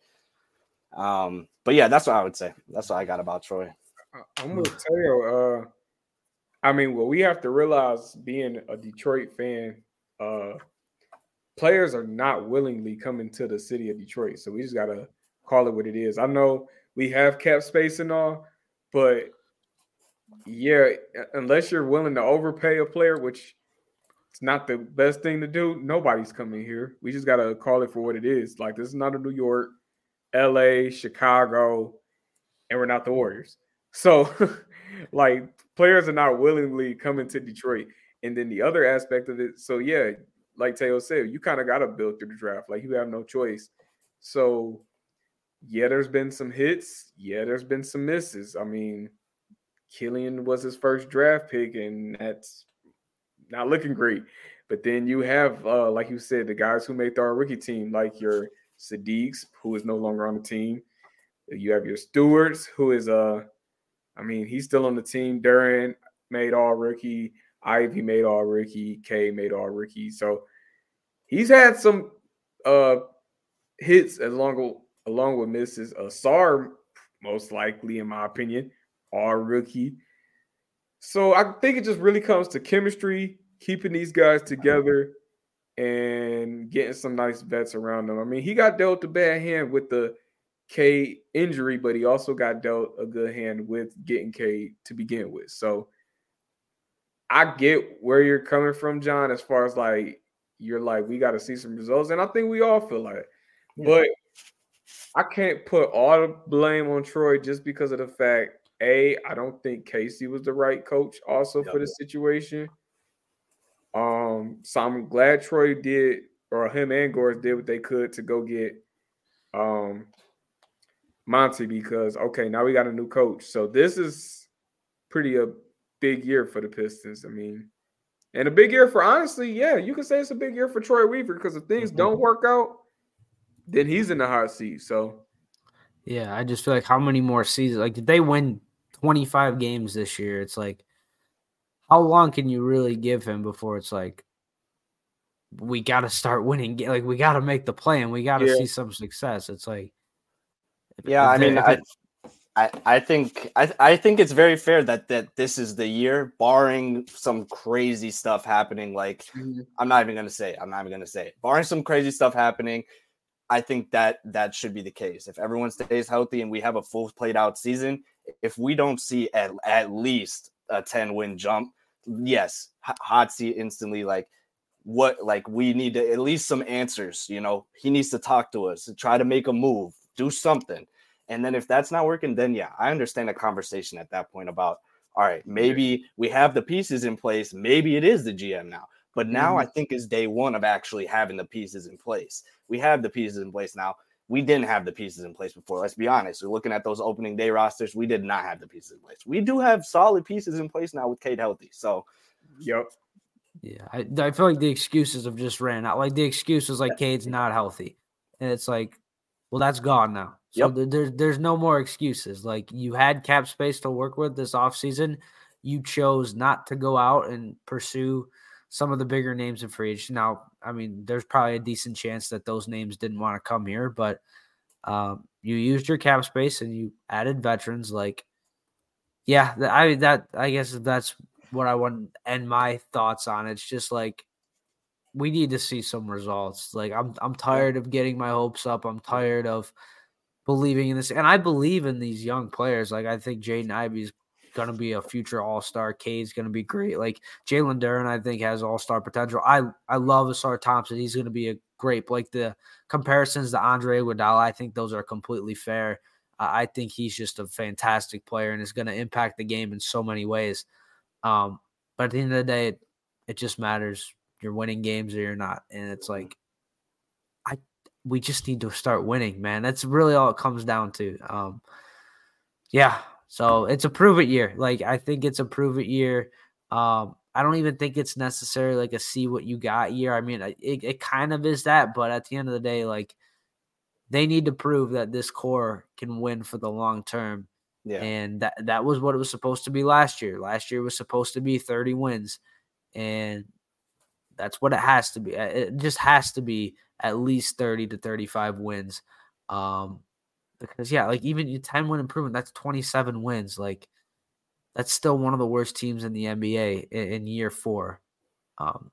Um, but yeah, that's what I would say. That's what I got about Troy. I'm gonna tell you, uh, I mean, what we have to realize being a Detroit fan, uh, players are not willingly coming to the city of Detroit. So we just gotta call it what it is. I know we have cap space and all, but yeah, unless you're willing to overpay a player, which it's not the best thing to do, nobody's coming here. We just gotta call it for what it is. Like this is not a New York, LA, Chicago, and we're not the Warriors. So like players are not willingly coming to Detroit. And then the other aspect of it, so yeah, like Teo said, you kind of got to build through the draft. Like you have no choice. So yeah, there's been some hits. Yeah, there's been some misses. I mean, Killian was his first draft pick, and that's not looking great. But then you have, uh, like you said, the guys who made our rookie team, like your Saddiqs, who is no longer on the team. You have your Stewarts, who is uh, I mean, he's still on the team. Duren made all rookie. Ivey made all rookie. Cade made all rookie. So he's had some uh hits along along with misses. Ausar, most likely, in my opinion, all rookie. So I think it just really comes to chemistry, keeping these guys together, and getting some nice vets around them. I mean, he got dealt a bad hand with the Cade injury, but he also got dealt a good hand with getting Cade to begin with. So I get where you're coming from, Jon, as far as like you're like, we got to see some results. And I think we all feel like, yeah. but I can't put all the blame on Troy just because of the fact, A, I don't think Casey was the right coach also for the situation. Um, so I'm glad Troy did, or him and Gores did what they could to go get um Monty because okay, now we got a new coach. So this is pretty a big year for the Pistons. I mean, and a big year for honestly, yeah, you can say it's a big year for Troy Weaver because if things mm-hmm. don't work out, then he's in the hot seat. So yeah, I just feel like how many more seasons like did they win 25 games this year? It's like how long can you really give him before it's like we got to start winning like we got to make the play and we got to yeah. see some success. It's like yeah, I mean, I, I, I think I, I think it's very fair that that this is the year, barring some crazy stuff happening. Like mm-hmm. I'm not even gonna say it. I'm not even gonna say it. Barring some crazy stuff happening, I think that that should be the case. If everyone stays healthy and we have a full played out season, if we don't see at at least a 10 win jump, yes, hot seat instantly. Like what? Like we need to, at least some answers. You know, he needs to talk to us, and try to make a move, do something. And then if that's not working, then yeah, I understand a conversation at that point about all right, maybe we have the pieces in place. Maybe it is the GM now. But now mm-hmm. I think is day one of actually having the pieces in place. We have the pieces in place now. We didn't have the pieces in place before. Let's be honest. We're looking at those opening day rosters. We did not have the pieces in place. We do have solid pieces in place now with Cade healthy. So, yep. Yeah, I, I feel like the excuses have just ran out. Like the excuse was like Cade's not healthy, and it's like, well, that's gone now. So yep. there's there's no more excuses. Like you had cap space to work with this offseason. You chose not to go out and pursue some of the bigger names in free agency. Now, I mean, there's probably a decent chance that those names didn't want to come here, but um, you used your cap space and you added veterans. Like, yeah, I that I guess that's what I want to end my thoughts on. It's just like we need to see some results. Like I'm I'm tired of getting my hopes up. I'm tired of believing in this. And I believe in these young players. Like I think Jaden Ivey's going to be a future All Star. Cade's going to be great. Like Jalen Duren, I think has All Star potential. I I love Ausar Thompson. He's going to be a great. Like the comparisons to Andre Iguodala, I think those are completely fair. Uh, I think he's just a fantastic player and is going to impact the game in so many ways. Um, but at the end of the day, it, it just matters. You're winning games or you're not, and it's like I we just need to start winning, man. That's really all it comes down to. Um, yeah. So it's a prove it year. Like I think it's a prove it year. Um, I don't even think it's necessarily like a see what you got year. I mean, it, it kind of is that, but at the end of the day, like they need to prove that this core can win for the long term. Yeah. And that that was what it was supposed to be last year. Last year was supposed to be 30 wins. And that's what it has to be. It just has to be at least 30 to 35 wins. Um, because yeah, like even 10 win improvement, that's 27 wins. Like that's still one of the worst teams in the NBA in, in year four. Um,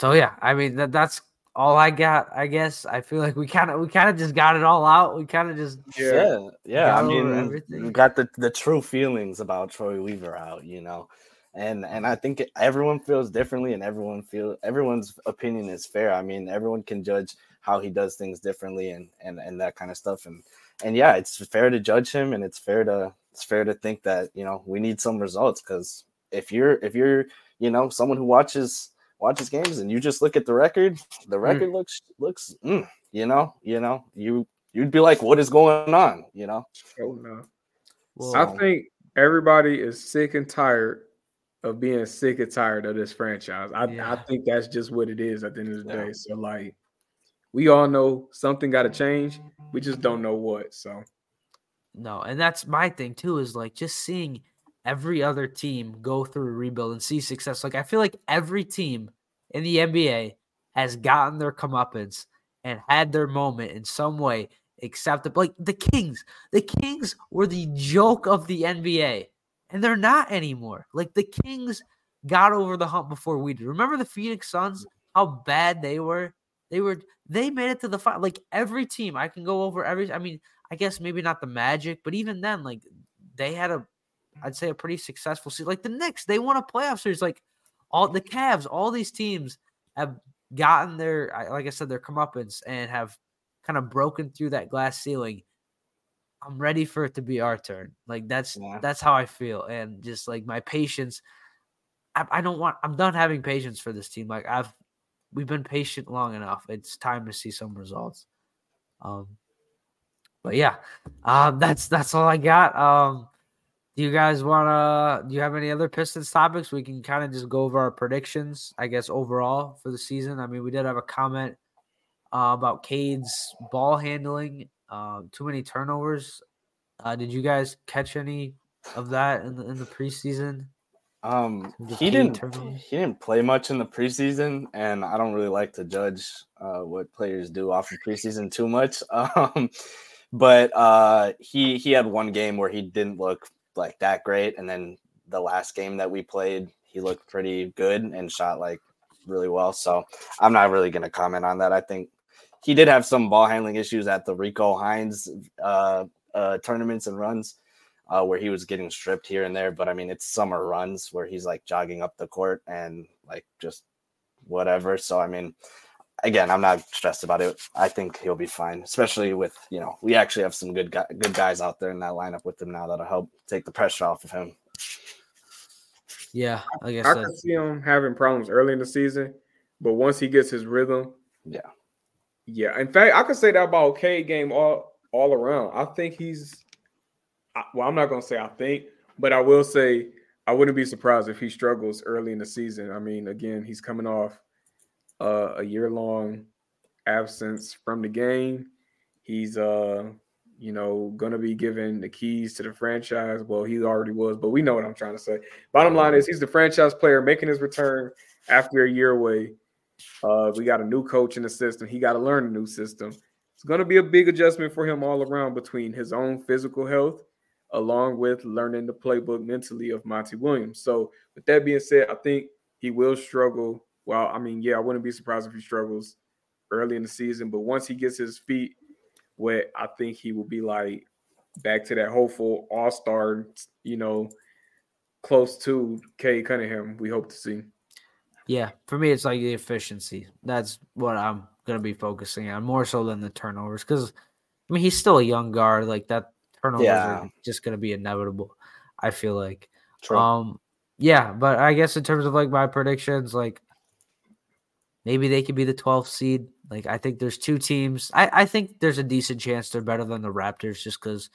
so yeah, I mean that that's all I got. I guess I feel like we kind of we kind of just got it all out. We kind of just yeah, yeah. I mean, we got the the true feelings about Troy Weaver out, you know, and and I think everyone feels differently, and everyone feel everyone's opinion is fair. I mean, everyone can judge how he does things differently, and and and that kind of stuff, and and yeah, it's fair to judge him, and it's fair to it's fair to think that you know we need some results because if you're if you're you know someone who watches watches games and you just look at the record, the mm. record mm. looks looks mm, you know, you know, you you'd be like, what is going on? You know? Oh no. Well, I think everybody is sick and tired of being sick and tired of this franchise. I, yeah. I think that's just what it is at the end of the yeah. day. So like we all know something got to change. We just don't mm-hmm. know what. So no, and that's my thing too. Is like just seeing every other team go through a rebuild and see success. Like I feel like every team in the NBA has gotten their comeuppance and had their moment in some way, except like the Kings. The Kings were the joke of the NBA, and they're not anymore. Like the Kings got over the hump before we did. Remember the Phoenix Suns? How bad they were. They were. They made it to the final. Like every team, I can go over every. I mean, I guess maybe not the Magic, but even then, like they had a I'd say a pretty successful season. Like the Knicks, they won a playoff series. Like all the Cavs, all these teams have gotten their, like I said, their comeuppance and have kind of broken through that glass ceiling. I'm ready for it to be our turn. Like that's yeah. that's how I feel, and just like my patience. I, I don't want. I'm done having patience for this team. Like I've, we've been patient long enough. It's time to see some results. Um, but yeah, um, that's that's all I got. Um, do you guys want to? Do you have any other Pistons topics? We can kind of just go over our predictions, I guess, overall for the season. I mean, we did have a comment uh, about Cade's ball handling, uh, too many turnovers. Uh, did you guys catch any of that in the in the preseason? Um, he didn't. He didn't play much in the preseason, and I don't really like to judge uh, what players do off of preseason too much. Um, but uh, he he had one game where he didn't look like that great. And then the last game that we played, he looked pretty good and shot like really well. So I'm not really going to comment on that. I think he did have some ball handling issues at the Rico Hines uh, uh, tournaments and runs uh, where he was getting stripped here and there. But I mean, it's summer runs where he's like jogging up the court and like just whatever. So I mean, again, I'm not stressed about it. I think he'll be fine, especially with you know we actually have some good guy, good guys out there in that lineup with him now that'll help take the pressure off of him. Yeah, I guess I can see him having problems early in the season, but once he gets his rhythm, yeah, yeah. In fact, I could say that about Cade game all all around. I think he's well. I'm not gonna say I think, but I will say I wouldn't be surprised if he struggles early in the season. I mean, again, he's coming off uh, a year long absence from the game. He's uh, you know, gonna be given the keys to the franchise. Well, he already was, but we know what I'm trying to say. Bottom line is he's the franchise player making his return after a year away. Uh, we got a new coach in the system. He got to learn a new system. It's going to be a big adjustment for him all around between his own physical health, along with learning the playbook mentally of Monty Williams. So, with that being said, I think he will struggle well, I mean, yeah, I wouldn't be surprised if he struggles early in the season, but once he gets his feet wet, I think he will be like back to that hopeful all star, you know, close to Cade Cunningham. We hope to see. Yeah, for me, it's like the efficiency. That's what I'm going to be focusing on more so than the turnovers. Because I mean, he's still a young guard. Like that turnovers yeah. are just going to be inevitable. I feel like. True. Um, yeah, but I guess in terms of like my predictions, like Maybe they could be the 12th seed. Like I think there's two teams. I, I think there's a decent chance they're better than the Raptors just because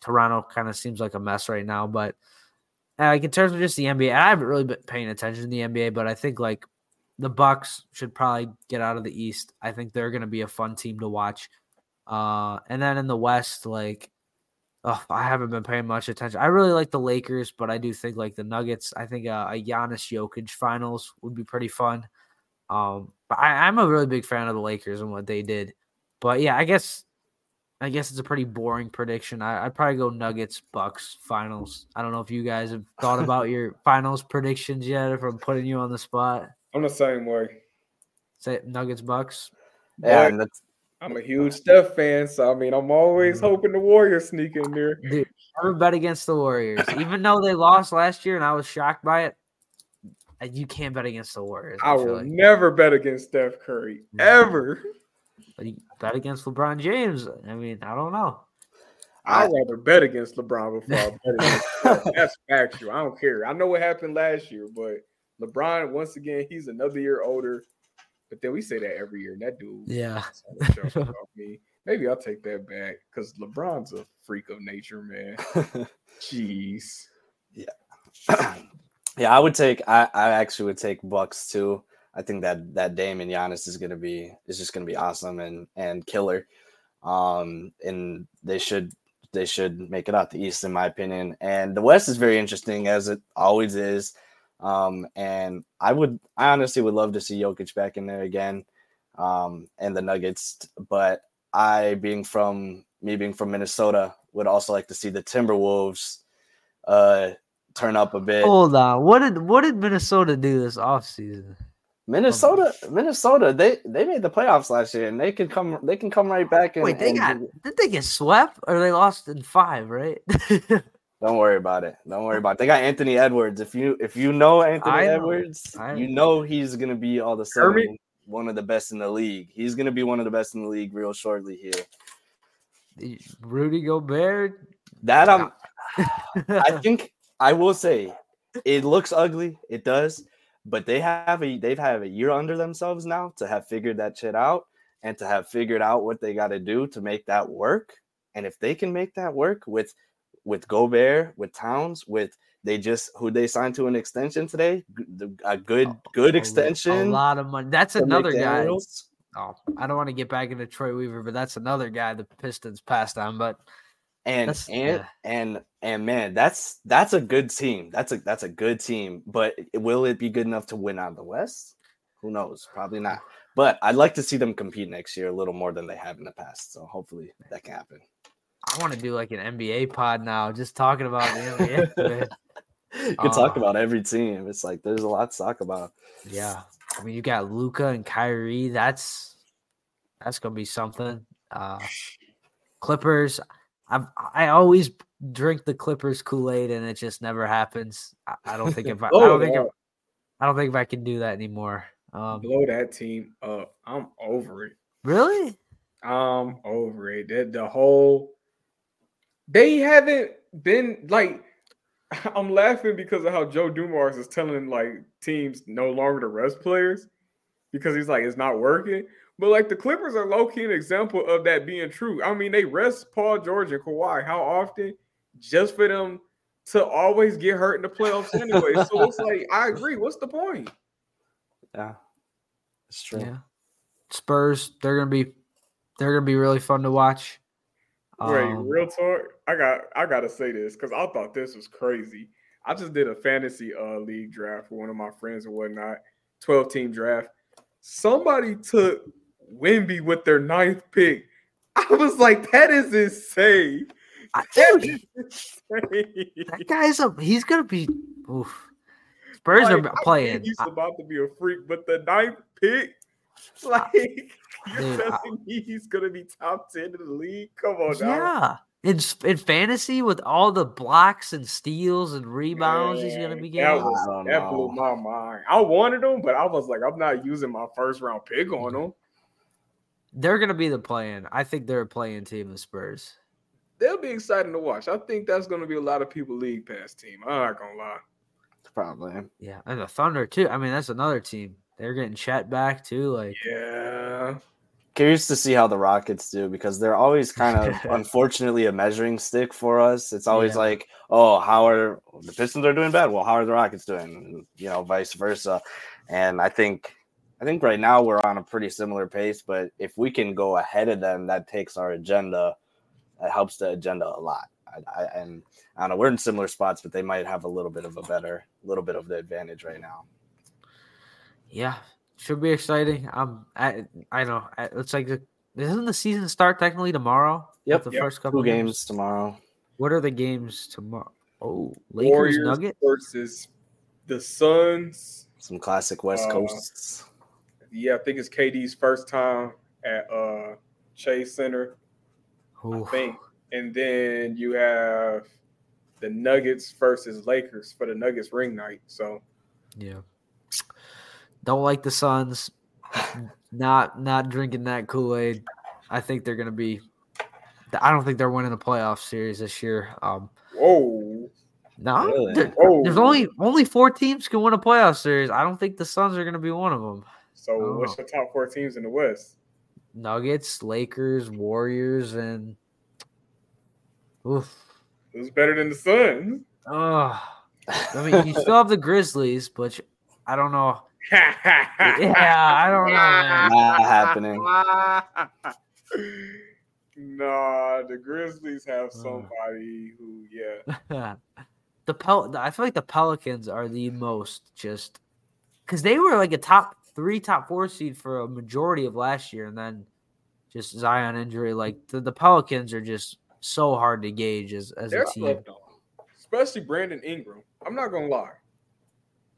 Toronto kind of seems like a mess right now. But like in terms of just the NBA, I haven't really been paying attention to the NBA, but I think like the Bucks should probably get out of the East. I think they're going to be a fun team to watch. Uh, and then in the West, like, oh, I haven't been paying much attention. I really like the Lakers, but I do think like the Nuggets. I think uh, a Giannis Jokic finals would be pretty fun. Um, but I, I'm a really big fan of the Lakers and what they did. But yeah, I guess I guess it's a pretty boring prediction. I, would probably go Nuggets Bucks finals. I don't know if you guys have thought about your finals predictions yet, if I'm putting you on the spot. I'm the same way. Say Nuggets Bucks. Yeah, But and that's I'm a huge Steph fan, so I mean, I'm always Mm. hoping the Warriors sneak in there. Dude, never bet against the Warriors, even though they lost last year, and I was shocked by it. uh, You can't bet against the Warriors. I I will like. never bet against Steph Curry ever. But you bet against LeBron James. I mean, I don't know. I'd rather bet against LeBron before I bet against Steph. That's factual. I don't care. I know what happened last year, but LeBron, once again, he's another year older. But then we say that every year, and that dude Yeah. is on me. Maybe I'll take that back because LeBron's a freak of nature, man. Jeez. Yeah. yeah, I would take. I, I actually would take Bucks too. I think that that Dame and Giannis is gonna be is just gonna be awesome and and killer. Um, and they should they should make it out the East in my opinion. And the West is very interesting as it always is. Um, and I would I honestly would love to see Jokic back in there again. Um, and the Nuggets, but I being from me being from Minnesota would also like to see the Timberwolves uh turn up a bit. Hold on. What did what did Minnesota do this offseason? Minnesota, oh. Minnesota, they they made the playoffs last year, and they can come they can come right back. And, Wait, they and got did they get swept or they lost in five, right? Don't worry about it. Don't worry about it. They got Anthony Edwards. If you if you know Anthony I know. Edwards, I- you know he's gonna be all of a sudden Kermit? one of the best in the league. He's gonna be one of the best in the league real shortly here. Rudy Gobert. That um, I'm I think I will say it looks ugly. It does, but they have a they've had a year under themselves now to have figured that shit out and to have figured out what they got to do to make that work. And if they can make that work with with Gobert, with Towns, with they just who they signed to an extension today, a good oh, good extension, A lot of money. That's another guy. Oh, I don't want to get back into Troy Weaver, but that's another guy the Pistons passed on. But and That's- and yeah. and and man, that's that's a good team. That's a that's a good team. But will it be good enough to win out of the West? Who knows? Probably not. But I'd like to see them compete next year a little more than they have in the past. So hopefully that can happen. I want to do like an NBA pod now, just talking about the NBA. You can talk Uh, about every team. It's like there's a lot to talk about. Yeah, I mean, you got Luka and Kyrie. That's that's gonna be something. Uh Clippers. I I always drink the Clippers Kool Aid, and it just never happens. I, I don't think if I, I don't think if. I don't think if I can do that anymore. Um, Blow that team up. I'm over it. really? I'm over it. That the whole they haven't been like I'm laughing because of how Joe Dumars is telling like teams no longer to rest players because he's like it's not working. But like the Clippers are low key an example of that being true. I mean, they rest Paul George and Kawhi how often just for them to always get hurt in the playoffs anyway. so it's like I agree. What's the point? Yeah. It's true. Yeah. Spurs. They're gonna be they're gonna be really fun to watch. Wait, Um, real talk. I got I gotta say this because I thought this was crazy. I just did a fantasy uh league draft for one of my friends and whatnot, 12 team draft. Somebody took Wemby with their ninth pick. I was like, that is insane. I- That dude, is insane. that guy's up. He's gonna be. Oof. Spurs Like, are I think playing. He's I- about to be a freak, but the ninth pick, like you're Dude, I- telling me he's gonna be top 10 in the league? Come on now. Yeah. In, in fantasy, with all the blocks and steals and rebounds he's going to Man, be That, getting, was, I that blew my mind. I wanted him, but I was like, I'm not using my first round pick on him. They're going to be the playing. I think they're a play-in team, the Spurs. They'll be exciting to watch. I think that's going to be a lot of people league pass team. I'm not gonna lie. Probably. Yeah. And the Thunder, too. I mean, that's another team. They're getting Chet back, too. Like, Yeah, curious to see how the Rockets do because they're always kind of unfortunately a measuring stick for us. It's always Yeah. like, oh, how are the Pistons are doing bad? Well, how are the Rockets doing? You know, vice versa. And I think I think right now we're on a pretty similar pace, but if we can go ahead of them, that takes our agenda. It helps the agenda a lot. I, I, and I don't know, we're in similar spots, but they might have a little bit of a better, little bit of the advantage right now. yeah, should be exciting. Um, I, I know. I- It's like, the, doesn't the season start technically tomorrow? Yep. The Yep. first couple Two games tomorrow. What are the games tomorrow? Oh, Lakers Warriors Nugget. versus the Suns. Some classic West Uh, Coasts. Yeah, I think it's KD's first time at uh Chase Center. Oof. I think. And then you have the Nuggets versus Lakers for the Nuggets ring night. So Yeah. Don't like the Suns. not not drinking that Kool-Aid. I think they're gonna be I don't think they're winning the playoff series this year. Um whoa. no, Really? there- Whoa. there's only only four teams can win a playoff series. I don't think the Suns are gonna be one of them. So Oh. what's your top four teams in the West? Nuggets, Lakers, Warriors, and oof. Who's better than the Suns? Oh, I mean, you still have the Grizzlies, but you- I don't know. Yeah, I don't know, man. Not happening. nah, the Grizzlies have somebody who, yeah. the Pel- I feel like the Pelicans are the most just because they were like a top three, top four seed for a majority of last year, and then just Zion injury. Like the, the Pelicans are just so hard to gauge as, as They're a team. slept on, especially Brandon Ingram. I'm not gonna lie,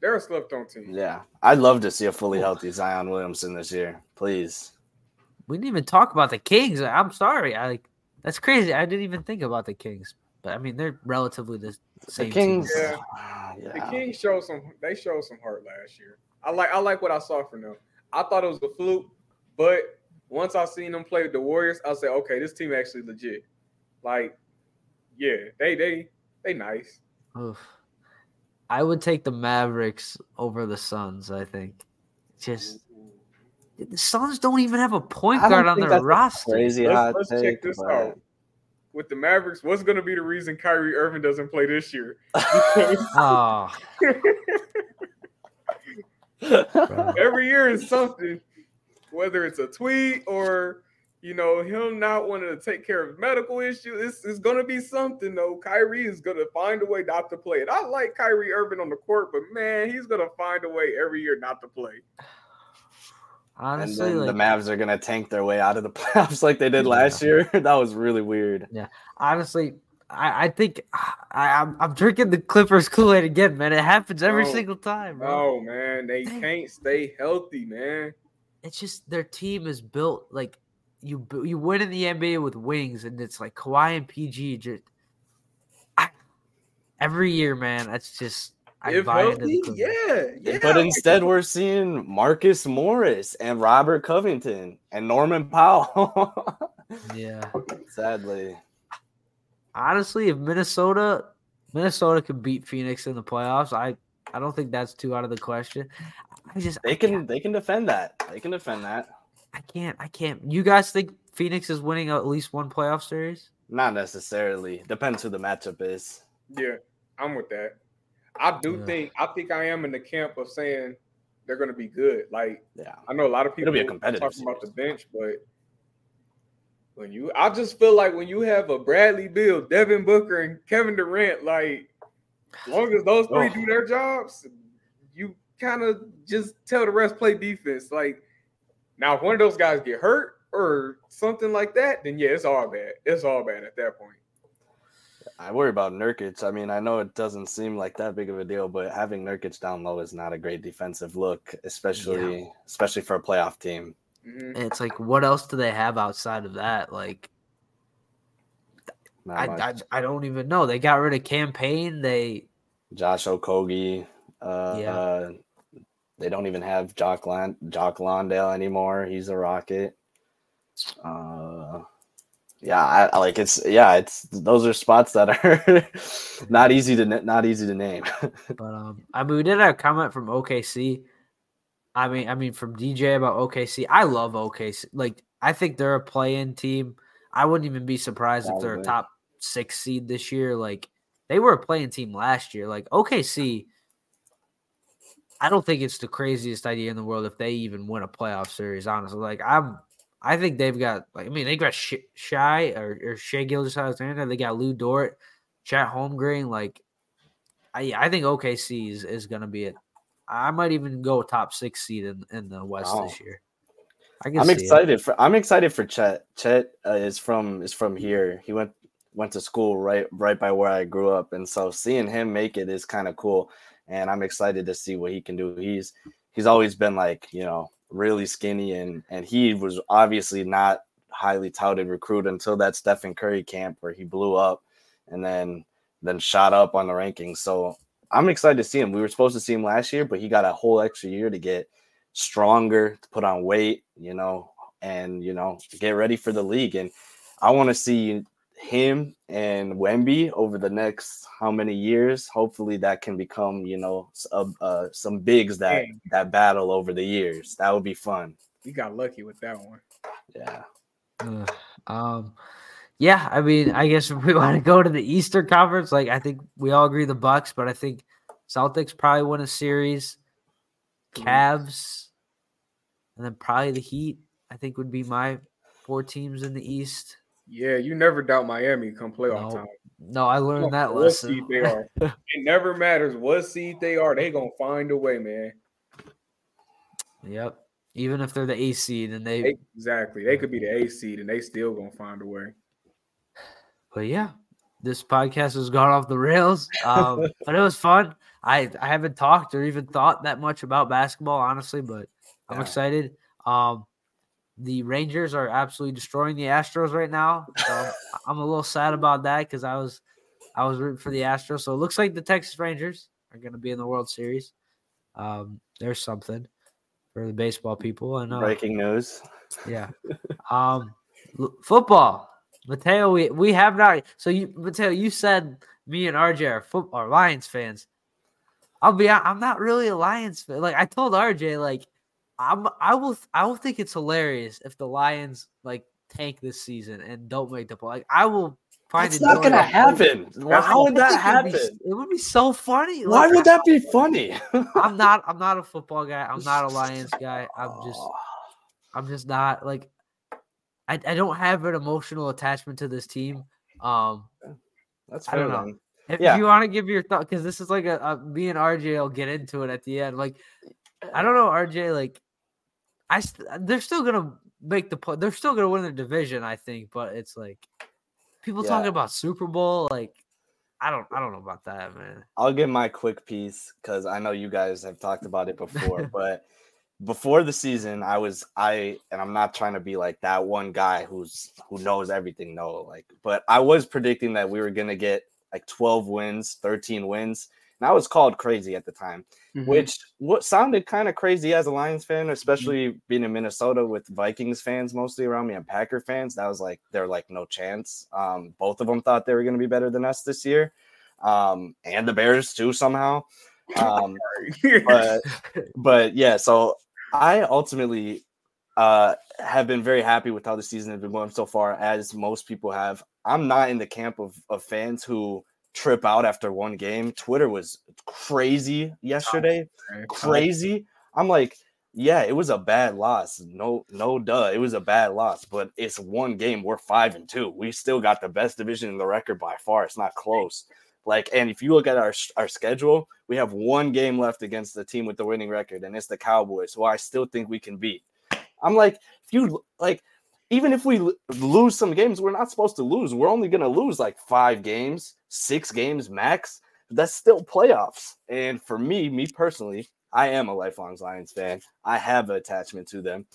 they're a slept on team. Yeah, I'd love to see a fully healthy Zion Williamson this year. Please. We didn't even talk about the Kings. I'm sorry. I like that's crazy. I didn't even think about the Kings, but I mean they're relatively the same. The same. Kings. Team. Yeah. Ah, The. Kings showed some. They showed some heart last year. I like. I like what I saw from them. I thought it was a fluke, but once I seen them play with the Warriors, I said, okay, this team actually legit. Like, yeah, they they they nice. Oof. I would take the Mavericks over the Suns. I think. Just the Suns don't even have a point guard on their that's roster. Crazy Let's, let's take, check this but- out. With the Mavericks, what's going to be the reason Kyrie Irving doesn't play this year? Oh, ah. bro. Every year is something, whether it's a tweet or you know him not wanting to take care of medical issues. It's, it's going to be something though. Kyrie is going to find a way not to play it. I like Kyrie Irving on the court, but man, he's going to find a way every year not to play. and honestly, then like the Mavs are gonna tank their way out of the playoffs like they did last year. that was really weird. Yeah, honestly, I, I think I, I'm I'm drinking the Clippers Kool Aid again, man. It happens every Oh, single time, bro. Oh man, they Dang. can't stay healthy, man. It's just their team is built like you. You win in the NBA with wings, and it's like Kawhi and PG. Just I, every year, man. That's just I if buy into healthy, Clippers. yeah, yeah. But instead, we're seeing Marcus Morris and Robert Covington and Norman Powell. yeah. Sadly, honestly, if Minnesota Minnesota could beat Phoenix in the playoffs, I I don't think that's too out of the question. I just they can they can defend that. They can defend that. I can't I can't. You guys think Phoenix is winning at least one playoff series? Not necessarily. Depends who the matchup is. yeah, I'm with that. I do Yeah. think I think I am in the camp of saying they're going to be good. Like Yeah. I know a lot of people It'll be a competitive talking about the bench, but when you, I just feel like when you have a Bradley Beal, Devin Booker, and Kevin Durant, like as long as those three Oh. do their jobs, you kind of just tell the rest play defense. Like now, if one of those guys get hurt or something like that, then yeah, it's all bad. It's all bad at that point. I worry about Nurkic. I mean, I know it doesn't seem like that big of a deal, but having Nurkic down low is not a great defensive look, especially especially for a playoff team. Mhm. And it's like, what else do they have outside of that? Like, I. I I don't even know. They got rid of Cam Payne. They Josh Okogie. Uh, Yeah. uh, they don't even have Jock Land- Jock Landale anymore. He's a Rocket. Uh, yeah, I, I like it's yeah, it's those are spots that are not easy to not easy to name. But um, I mean, we did have a comment from OKC. I mean, I mean from DJ about OKC. I love OKC. Like, I think they're a play-in team. I wouldn't even be surprised if they're a top six seed this year. Like, they were a play-in team last year. Like OKC. I don't think it's the craziest idea in the world if they even win a playoff series. Honestly, like I'm, I think they've got like I mean they got Sh- Shy or, or Shai Gilgeous-Alexander. They got Lu Dort, Chet Holmgren. Like I I think OKC is, is gonna be it. I might even go top six seed in, in the West Wow. this year. I I'm see it. excited for I'm excited for Chet. Chet uh, is from is from here. He went went to school right right by where I grew up, and so seeing him make it is kind of cool. And I'm excited to see what he can do. He's he's always been like you know really skinny, and and he was obviously not highly touted recruit until that Stephen Curry camp where he blew up, and then then shot up on the rankings. So I'm excited to see him. We were supposed to see him last year, but he got a whole extra year to get stronger, to put on weight, you know, and you know, get ready for the league. And I want to see him and Wemby over the next how many years. Hopefully, that can become you know uh, uh, some bigs that Dang. that battle over the years. That would be fun. We got lucky with that one. Yeah. Uh, um. Yeah, I mean, I guess if we want to go to the Eastern Conference, like I think we all agree the Bucks, but I think Celtics probably win a series. Cavs, and then probably the Heat. I think would be my four teams in the East. Yeah, you never doubt Miami come playoff no, time. No, I learned that what lesson. Seed they are. it never matters what seed they are. They gonna find a way, man. Yep. Even if they're the A seed and they exactly they could be the A seed and they still gonna find a way. But yeah, this podcast has gone off the rails. Um, but it was fun. I I haven't talked or even thought that much about basketball, honestly, but I'm yeah. excited. Um, the Rangers are absolutely destroying the Astros right now. So I'm a little sad about that because I was I was rooting for the Astros. So it looks like the Texas Rangers are going to be in the World Series. Um, there's something for the baseball people. I know. Breaking news. Yeah. Um, football. Mateo, we, we have not. So you, Mateo, you said me and RJ are football Lions fans. I'll be. I'm not really a Lions fan. Like I told RJ, like I'm I will I will think it's hilarious if the Lions like tank this season and don't make the play. Like I will find it's not gonna happen. How would that happen? Be, it would be so funny. Why would that be funny? I'm not I'm not a football guy. I'm not a Lions guy. I'm just I'm just not like I, I don't have an emotional attachment to this team. Um that's fair, I don't know. If yeah. you want to give your thought, because this is like a, a me and RJ will get into it at the end. Like, I don't know, RJ. Like, I st- they're still gonna make the They're still gonna win the division, I think. But it's like people yeah. talking about Super Bowl. Like I don't I don't know about that, man. I'll give my quick piece because I know you guys have talked about it before, but before the season, I was I and I'm not trying to be like that one guy who's who knows everything, no, like, but I was predicting that we were gonna get like 12 wins, 13 wins. And I was called crazy at the time, mm-hmm. which what sounded kind of crazy as a Lions fan, especially mm-hmm. being in Minnesota with Vikings fans mostly around me and Packer fans. That was like they're like no chance. Um, both of them thought they were going to be better than us this year, um, and the Bears too somehow. Um, but but yeah, so I ultimately uh, have been very happy with how the season has been going so far, as most people have. I'm not in the camp of, of fans who trip out after one game. Twitter was crazy yesterday. Crazy. I'm like, yeah, it was a bad loss. No, no, duh. It was a bad loss, but it's one game. We're five and two. We still got the best division in the record by far. It's not close. Like, and if you look at our our schedule, we have one game left against the team with the winning record, and it's the Cowboys, who I still think we can beat. I'm like, if you like, even if we lose some games, we're not supposed to lose. We're only going to lose like five games, six games max. That's still playoffs. And for me, me personally, I am a lifelong Lions fan. I have an attachment to them.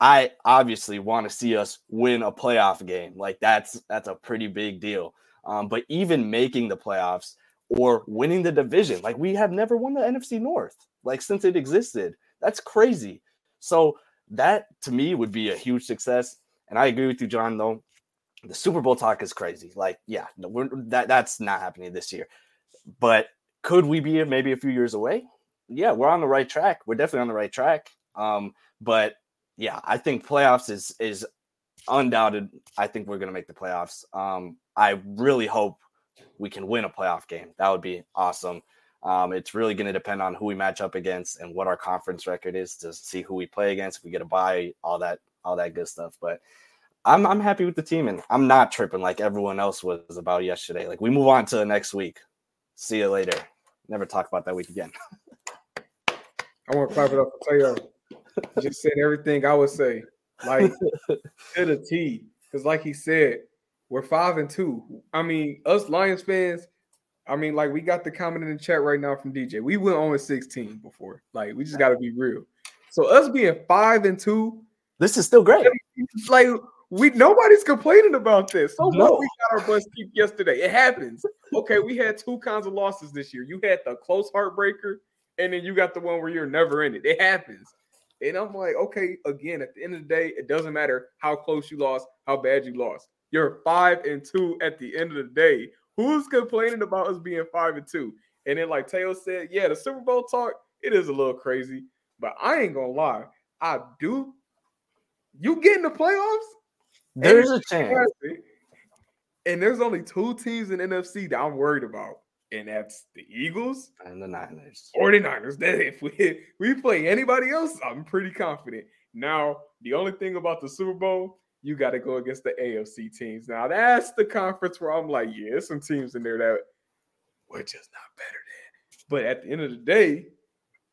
I obviously want to see us win a playoff game. Like that's that's a pretty big deal. Um, but even making the playoffs or winning the division, like we have never won the NFC North, like since it existed. That's crazy. So that to me would be a huge success. And I agree with you, Jon. Though the Super Bowl talk is crazy. Like, yeah, no, that that's not happening this year. But could we be maybe a few years away? Yeah, we're on the right track. We're definitely on the right track. Um, but yeah, I think playoffs is is undoubted. I think we're gonna make the playoffs. Um, I really hope we can win a playoff game. That would be awesome. Um, it's really going to depend on who we match up against and what our conference record is to see who we play against. If we get a buy, all that, all that good stuff. But I'm I'm happy with the team, and I'm not tripping like everyone else was about yesterday. Like we move on to the next week. See you later. Never talk about that week again. I want to clap it up for Tayo. Just said everything I would say, like to the T. Because, like he said, we're five and two. I mean, us Lions fans, I mean, like we got the comment in the chat right now from DJ. We went on with 16 before. Like we just got to be real. So us being five and two, this is still great. Like we nobody's complaining about this. So No. what we got our bus keep yesterday. It happens. Okay, we had two kinds of losses this year. You had the close heartbreaker, and then you got the one where you're never in it. It happens. And I'm like, okay, again, at the end of the day, it doesn't matter how close you lost, how bad you lost. You're five and two at the end of the day. Who's complaining about us being five and two? And then, like Teo said, yeah, the Super Bowl talk, it is a little crazy, but I ain't gonna lie. I do. You get in the playoffs? There's a chance. And there's only two teams in NFC that I'm worried about, and that's the Eagles And the Niners. or the Niners. That if we we play anybody else, I'm pretty confident. Now, the only thing about the Super Bowl, you got to go against the AFC teams. Now, that's the conference where I'm like, yeah, there's some teams in there that we're just not better than. But at the end of the day,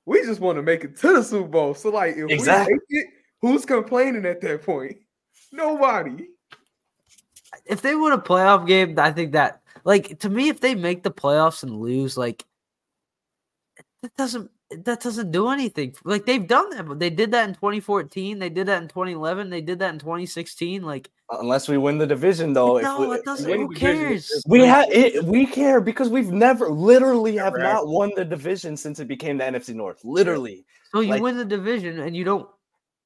we just want to make it to the Super Bowl. So, like, if Exactly. we make it, who's complaining at that point? Nobody. if they win a playoff game, I think that like to me, if they make the playoffs and lose, like that doesn't that doesn't do anything. Like they've done that, but they did that in 2014, they did that in 2011, they did that in 2016. Like uh, Unless we win the division, though. if no, we, it doesn't. win Who the division, cares? We have it. We care because we've never, literally, have Never not won the division since it became the NFC North. Literally, So you like- win the division and you don't.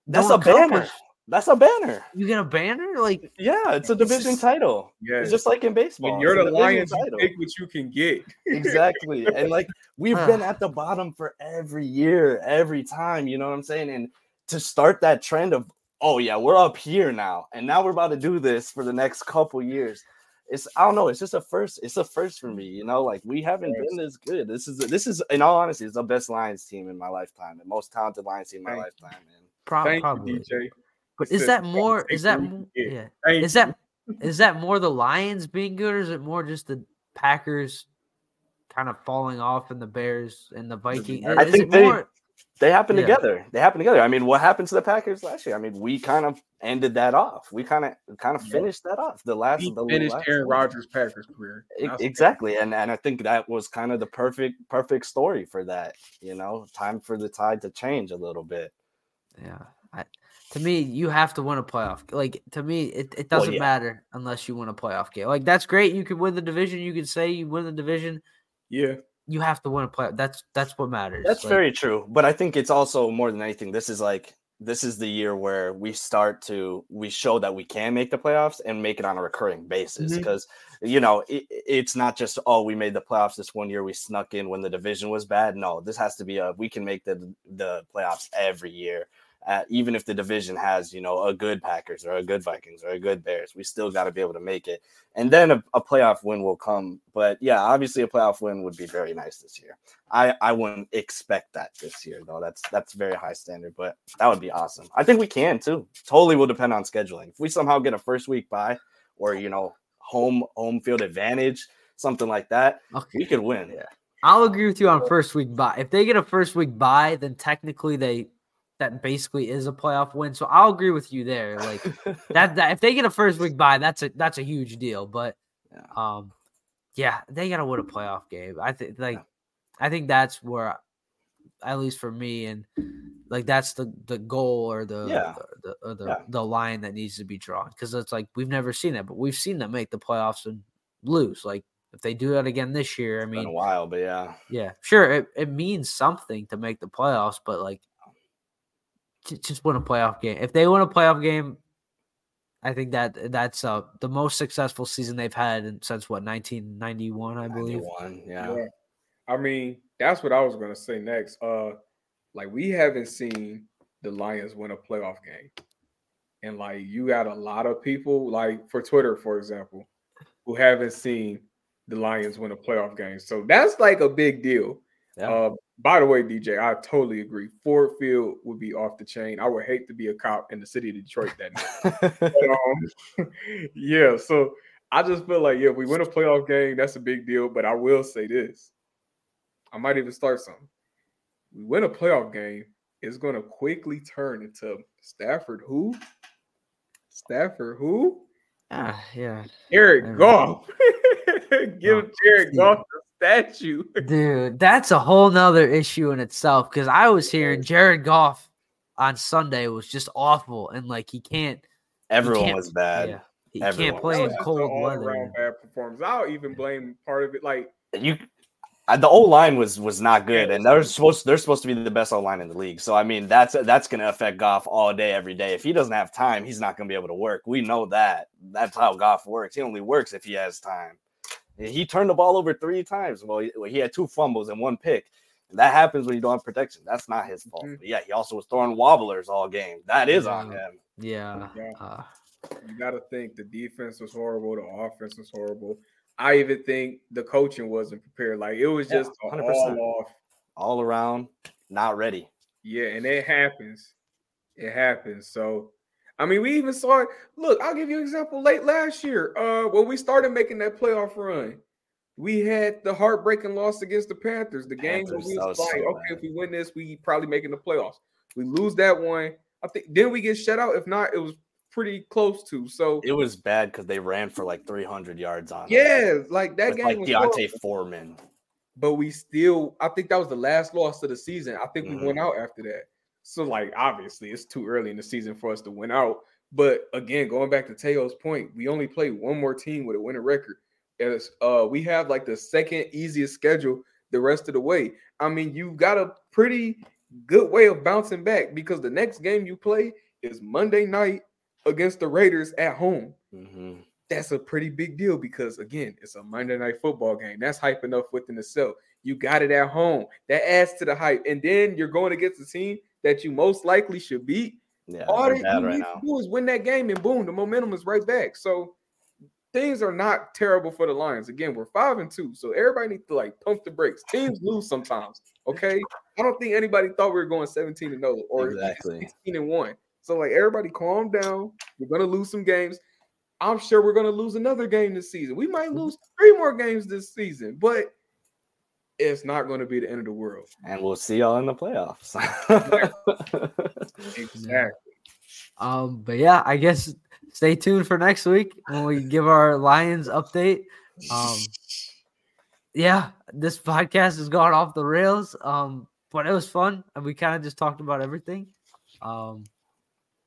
that's don't a banner. Accomplish- That's a banner. You get a banner, like Yeah, it's a division title. Yeah. It's just like in baseball. When you're the Lions, you take what you can get. exactly. And like we've been at the bottom for every year, every time. You know what I'm saying? And to start that trend of, oh yeah, we're up here now, and now we're about to do this for the next couple years. It's I don't know. It's just a first. It's a first for me. You know, like we haven't been this good. This is this is in all honesty, it's the best Lions team in my lifetime, the most talented Lions team in my Thank lifetime. And prob- Thank probably. you, DJ. But is that more? Is that what you mo- can get. yeah? Is that is that more the Lions being good, or is it more just the Packers kind of falling off and the Bears and the Vikings? I Is think it they- more? they happen Yeah. together. They happen together. I mean, what happened to the Packers last year? I mean, we kind of ended that off. We kind of kind of Yep. finished that off. The last He the finished last Aaron. Rodgers' Packers career. Exactly and and i think that was kind of the perfect perfect story for that you know time for the tide to change a little bit Yeah. I, to me, you have to win a playoff. Like to me, it, it doesn't yeah. matter unless you win a playoff game. Like that's great. You can win the division. You can say you win the division. Yeah. You have to win a playoff. That's that's what matters. that's Like, very true but i think it's also more than anything this is like this is the year where we start to we show that we can make the playoffs and make it on a recurring basis mm-hmm. because you know it, it's not just oh we made the playoffs this one year we snuck in when the division was bad no this has to be a we can make the the playoffs every year uh, even if the division has you know a good packers or a good vikings or a good bears we still got to be able to make it and then a, a playoff win will come but yeah obviously a playoff win would be very nice this year I I wouldn't expect that this year though. That's that's very high standard, but that would be awesome. I think we can too. Totally will depend on scheduling. If we somehow get a first week bye or you know home home field advantage, something like that, Okay. we could win. Yeah. I'll agree with you on first week bye. If they get a first week bye, then technically they that basically is a playoff win. So I'll agree with you there. Like that, that if they get a first week bye, that's a that's a huge deal. But Yeah. um yeah, they gotta win a playoff game. I think like I think that's where at least for me and like that's the the goal or the Yeah. the or the, Yeah. the line that needs to be drawn because it's like we've never seen that, but we've seen them make the playoffs and lose. Like if they do that again this year, I It's been a mean, while, but yeah. yeah, sure, it, it means something to make the playoffs, but like just win a playoff game. If they win a playoff game, I think that that's uh, the most successful season they've had in, since what 1991, I believe. 91, yeah. Yeah. I mean, that's what I was gonna say next. Uh like we haven't seen the Lions win a playoff game. And like you got a lot of people, like for Twitter, for example, who haven't seen the Lions win a playoff game. So that's like a big deal. Yeah. Uh, by the way, DJ, I totally agree. Ford Field would be off the chain. I would hate to be a cop in the city of Detroit that night. But, um, yeah, so I just feel like yeah, if we win a playoff game, that's a big deal. But I will say this: I might even start something. We win a playoff game, it's going to quickly turn into Stafford who? Stafford who? Ah, yeah, Jared Never Goff. Give Jared Goff the statue. dude, that's a whole nother issue in itself because I was hearing Jared Goff on Sunday was just awful, and like he can't. Everyone can't- was bad. Yeah, he Everyone can't play That in cold weather. bad performance. I'll even blame part of it. Like You, the old line was was not good, and they're supposed they're supposed to be the best O line in the league. So I mean, that's that's going to affect Goff all day, every day. If he doesn't have time, he's not going to be able to work. We know that. That's how Goff works. He only works if he has time. He turned the ball over three times. Well, he, well, he had two fumbles and one pick. And that happens when you don't have protection. That's not his fault. Mhm. But yeah, he also was throwing wobblers all game. That is on him. Yeah. Yeah. Uh, you got to think the defense was horrible, the offense was horrible. I even think the coaching wasn't prepared. Like it was just a 100%. all off. All around, not ready. Yeah, and it happens. It happens. So, I mean, we even saw it. Look, I'll give you an example. Late last year, uh, when we started making that playoff run, we had the heartbreaking loss against the Panthers. The game where we was was like, so okay, bad. if we win this, we probably making the playoffs. We lose that one. I think then we get shut out. If not, it was pretty close to. So It was bad because they ran for like 300 yards on yeah, like that with game like was D'Onta horrible. Foreman. but we still I think that was the last loss of the season. I think Mhm. we went out after that. So like obviously it's too early in the season for us to win out. But again, going back to Teo's point, we only play one more team with a winning record. As uh we have like the second easiest schedule the rest of the way. I mean, you got a pretty good way of bouncing back because the next game you play is Monday night against the Raiders at home hmm that's a pretty big deal because again, it's a Monday night football game. That's hype enough within itself. You got it at home. That adds to the hype. And then you're going against a team that you most likely should beat. Yeah, All that you right need now. to do is win that game, and boom, the momentum is right back. So things are not terrible for the Lions. Again, we're five and two, so everybody needs to like pump the brakes. Teams lose sometimes. Okay, I don't think anybody thought we were going 17 and 0 or even Exactly. 16 and one. So like everybody, calm down. We're gonna lose some games. I'm sure we're gonna lose another game this season. We might mm-hmm. lose three more games this season, but it's not going to be the end of the world. And we'll see y'all in the playoffs. Exactly. Um, but yeah, I guess stay tuned for next week when we give our Lions update. Um, yeah, this podcast has gone off the rails. Um, but it was fun, and we kind of just talked about everything. Um,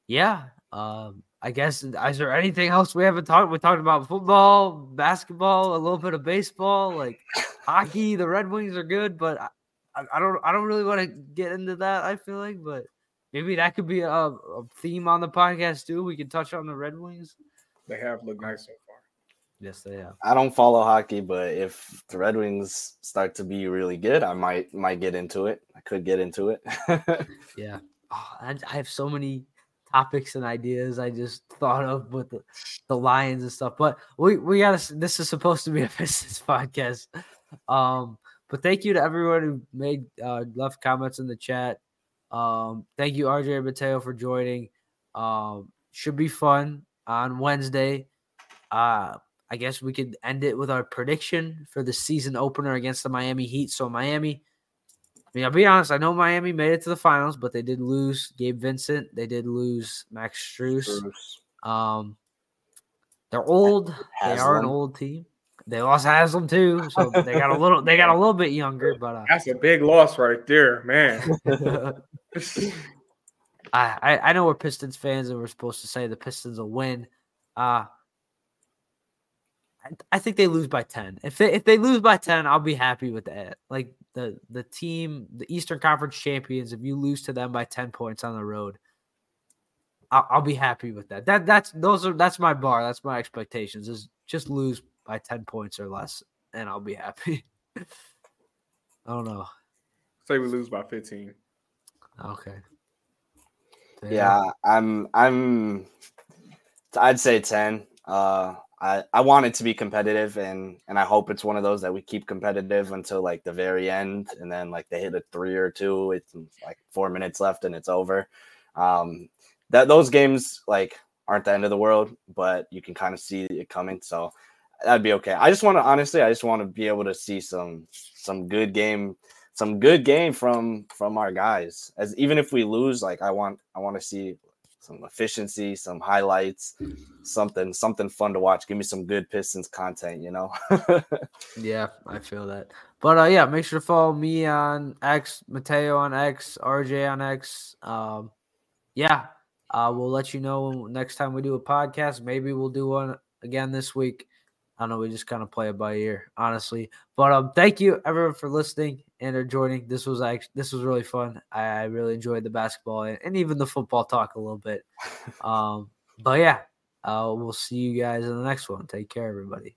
yeah. Um, I guess is there anything else we haven't talked? We talked about football, basketball, a little bit of baseball, like hockey. The Red Wings are good, but I, I I don't I don't really want to get into that. I feel like, but maybe that could be a, a theme on the podcast too. We could touch on the Red Wings. They have looked nice so far. Yes, they have. I don't follow hockey, but if the Red Wings start to be really good, I might might get into it. I could get into it. Yeah. Oh, I, I have so many topics and ideas I just thought of with the, the Lions and stuff. But we we got. This is supposed to be a business podcast. Um, but thank you to everyone who made uh, left comments in the chat. Um, thank you RJ Mateo for joining. Um, should be fun on Wednesday. Uh, I guess we could end it with our prediction for the season opener against the Miami Heat. So Miami. I mean, I'll be honest. I know Miami made it to the finals, but they did lose Gabe Vincent. They did lose Max Strus. Um, they're old. They are an old team. They lost Haslem too, so they got a little. They got a little bit younger, but That's a big loss right there, man. uh, I, I I know we're Pistons fans, and we're supposed to say the Pistons will win. Uh I, I think they lose by ten. If they if they lose by ten, I'll be happy with that. Like the the team, the Eastern Conference champions, if you lose to them by ten points on the road, I'll, I'll be happy with that. That that's those are that's my bar. That's my expectations. Is just lose by ten points or less, and I'll be happy. I don't know. Say we lose by 15. Okay. yeah, I'm I'm I'd say 10. Uh I, I want it to be competitive and and I hope it's one of those that we keep competitive until like the very end and then like they hit a three or two, it's like four minutes left and it's over. Um that those games like aren't the end of the world, but you can kind of see it coming. So that'd be okay. I just want to honestly, I just want to be able to see some some good game, some good game from from our guys. As even if we lose, like I want I want to see some efficiency, some highlights, something something fun to watch. Give me some good Pistons content, you know. Yeah, I feel that. But uh, yeah, make sure to follow me on X, Mateo on X, RJ on X. Um, yeah, uh, we'll let you know next time we do a podcast. Maybe we'll do one again this week. I don't know. We just kind of play it by ear, honestly. But um, thank you everyone for listening and or joining. This was actually this was really fun. I, I really enjoyed the basketball and, and, even the football talk a little bit. um, but yeah, uh, we'll see you guys in the next one. Take care, everybody.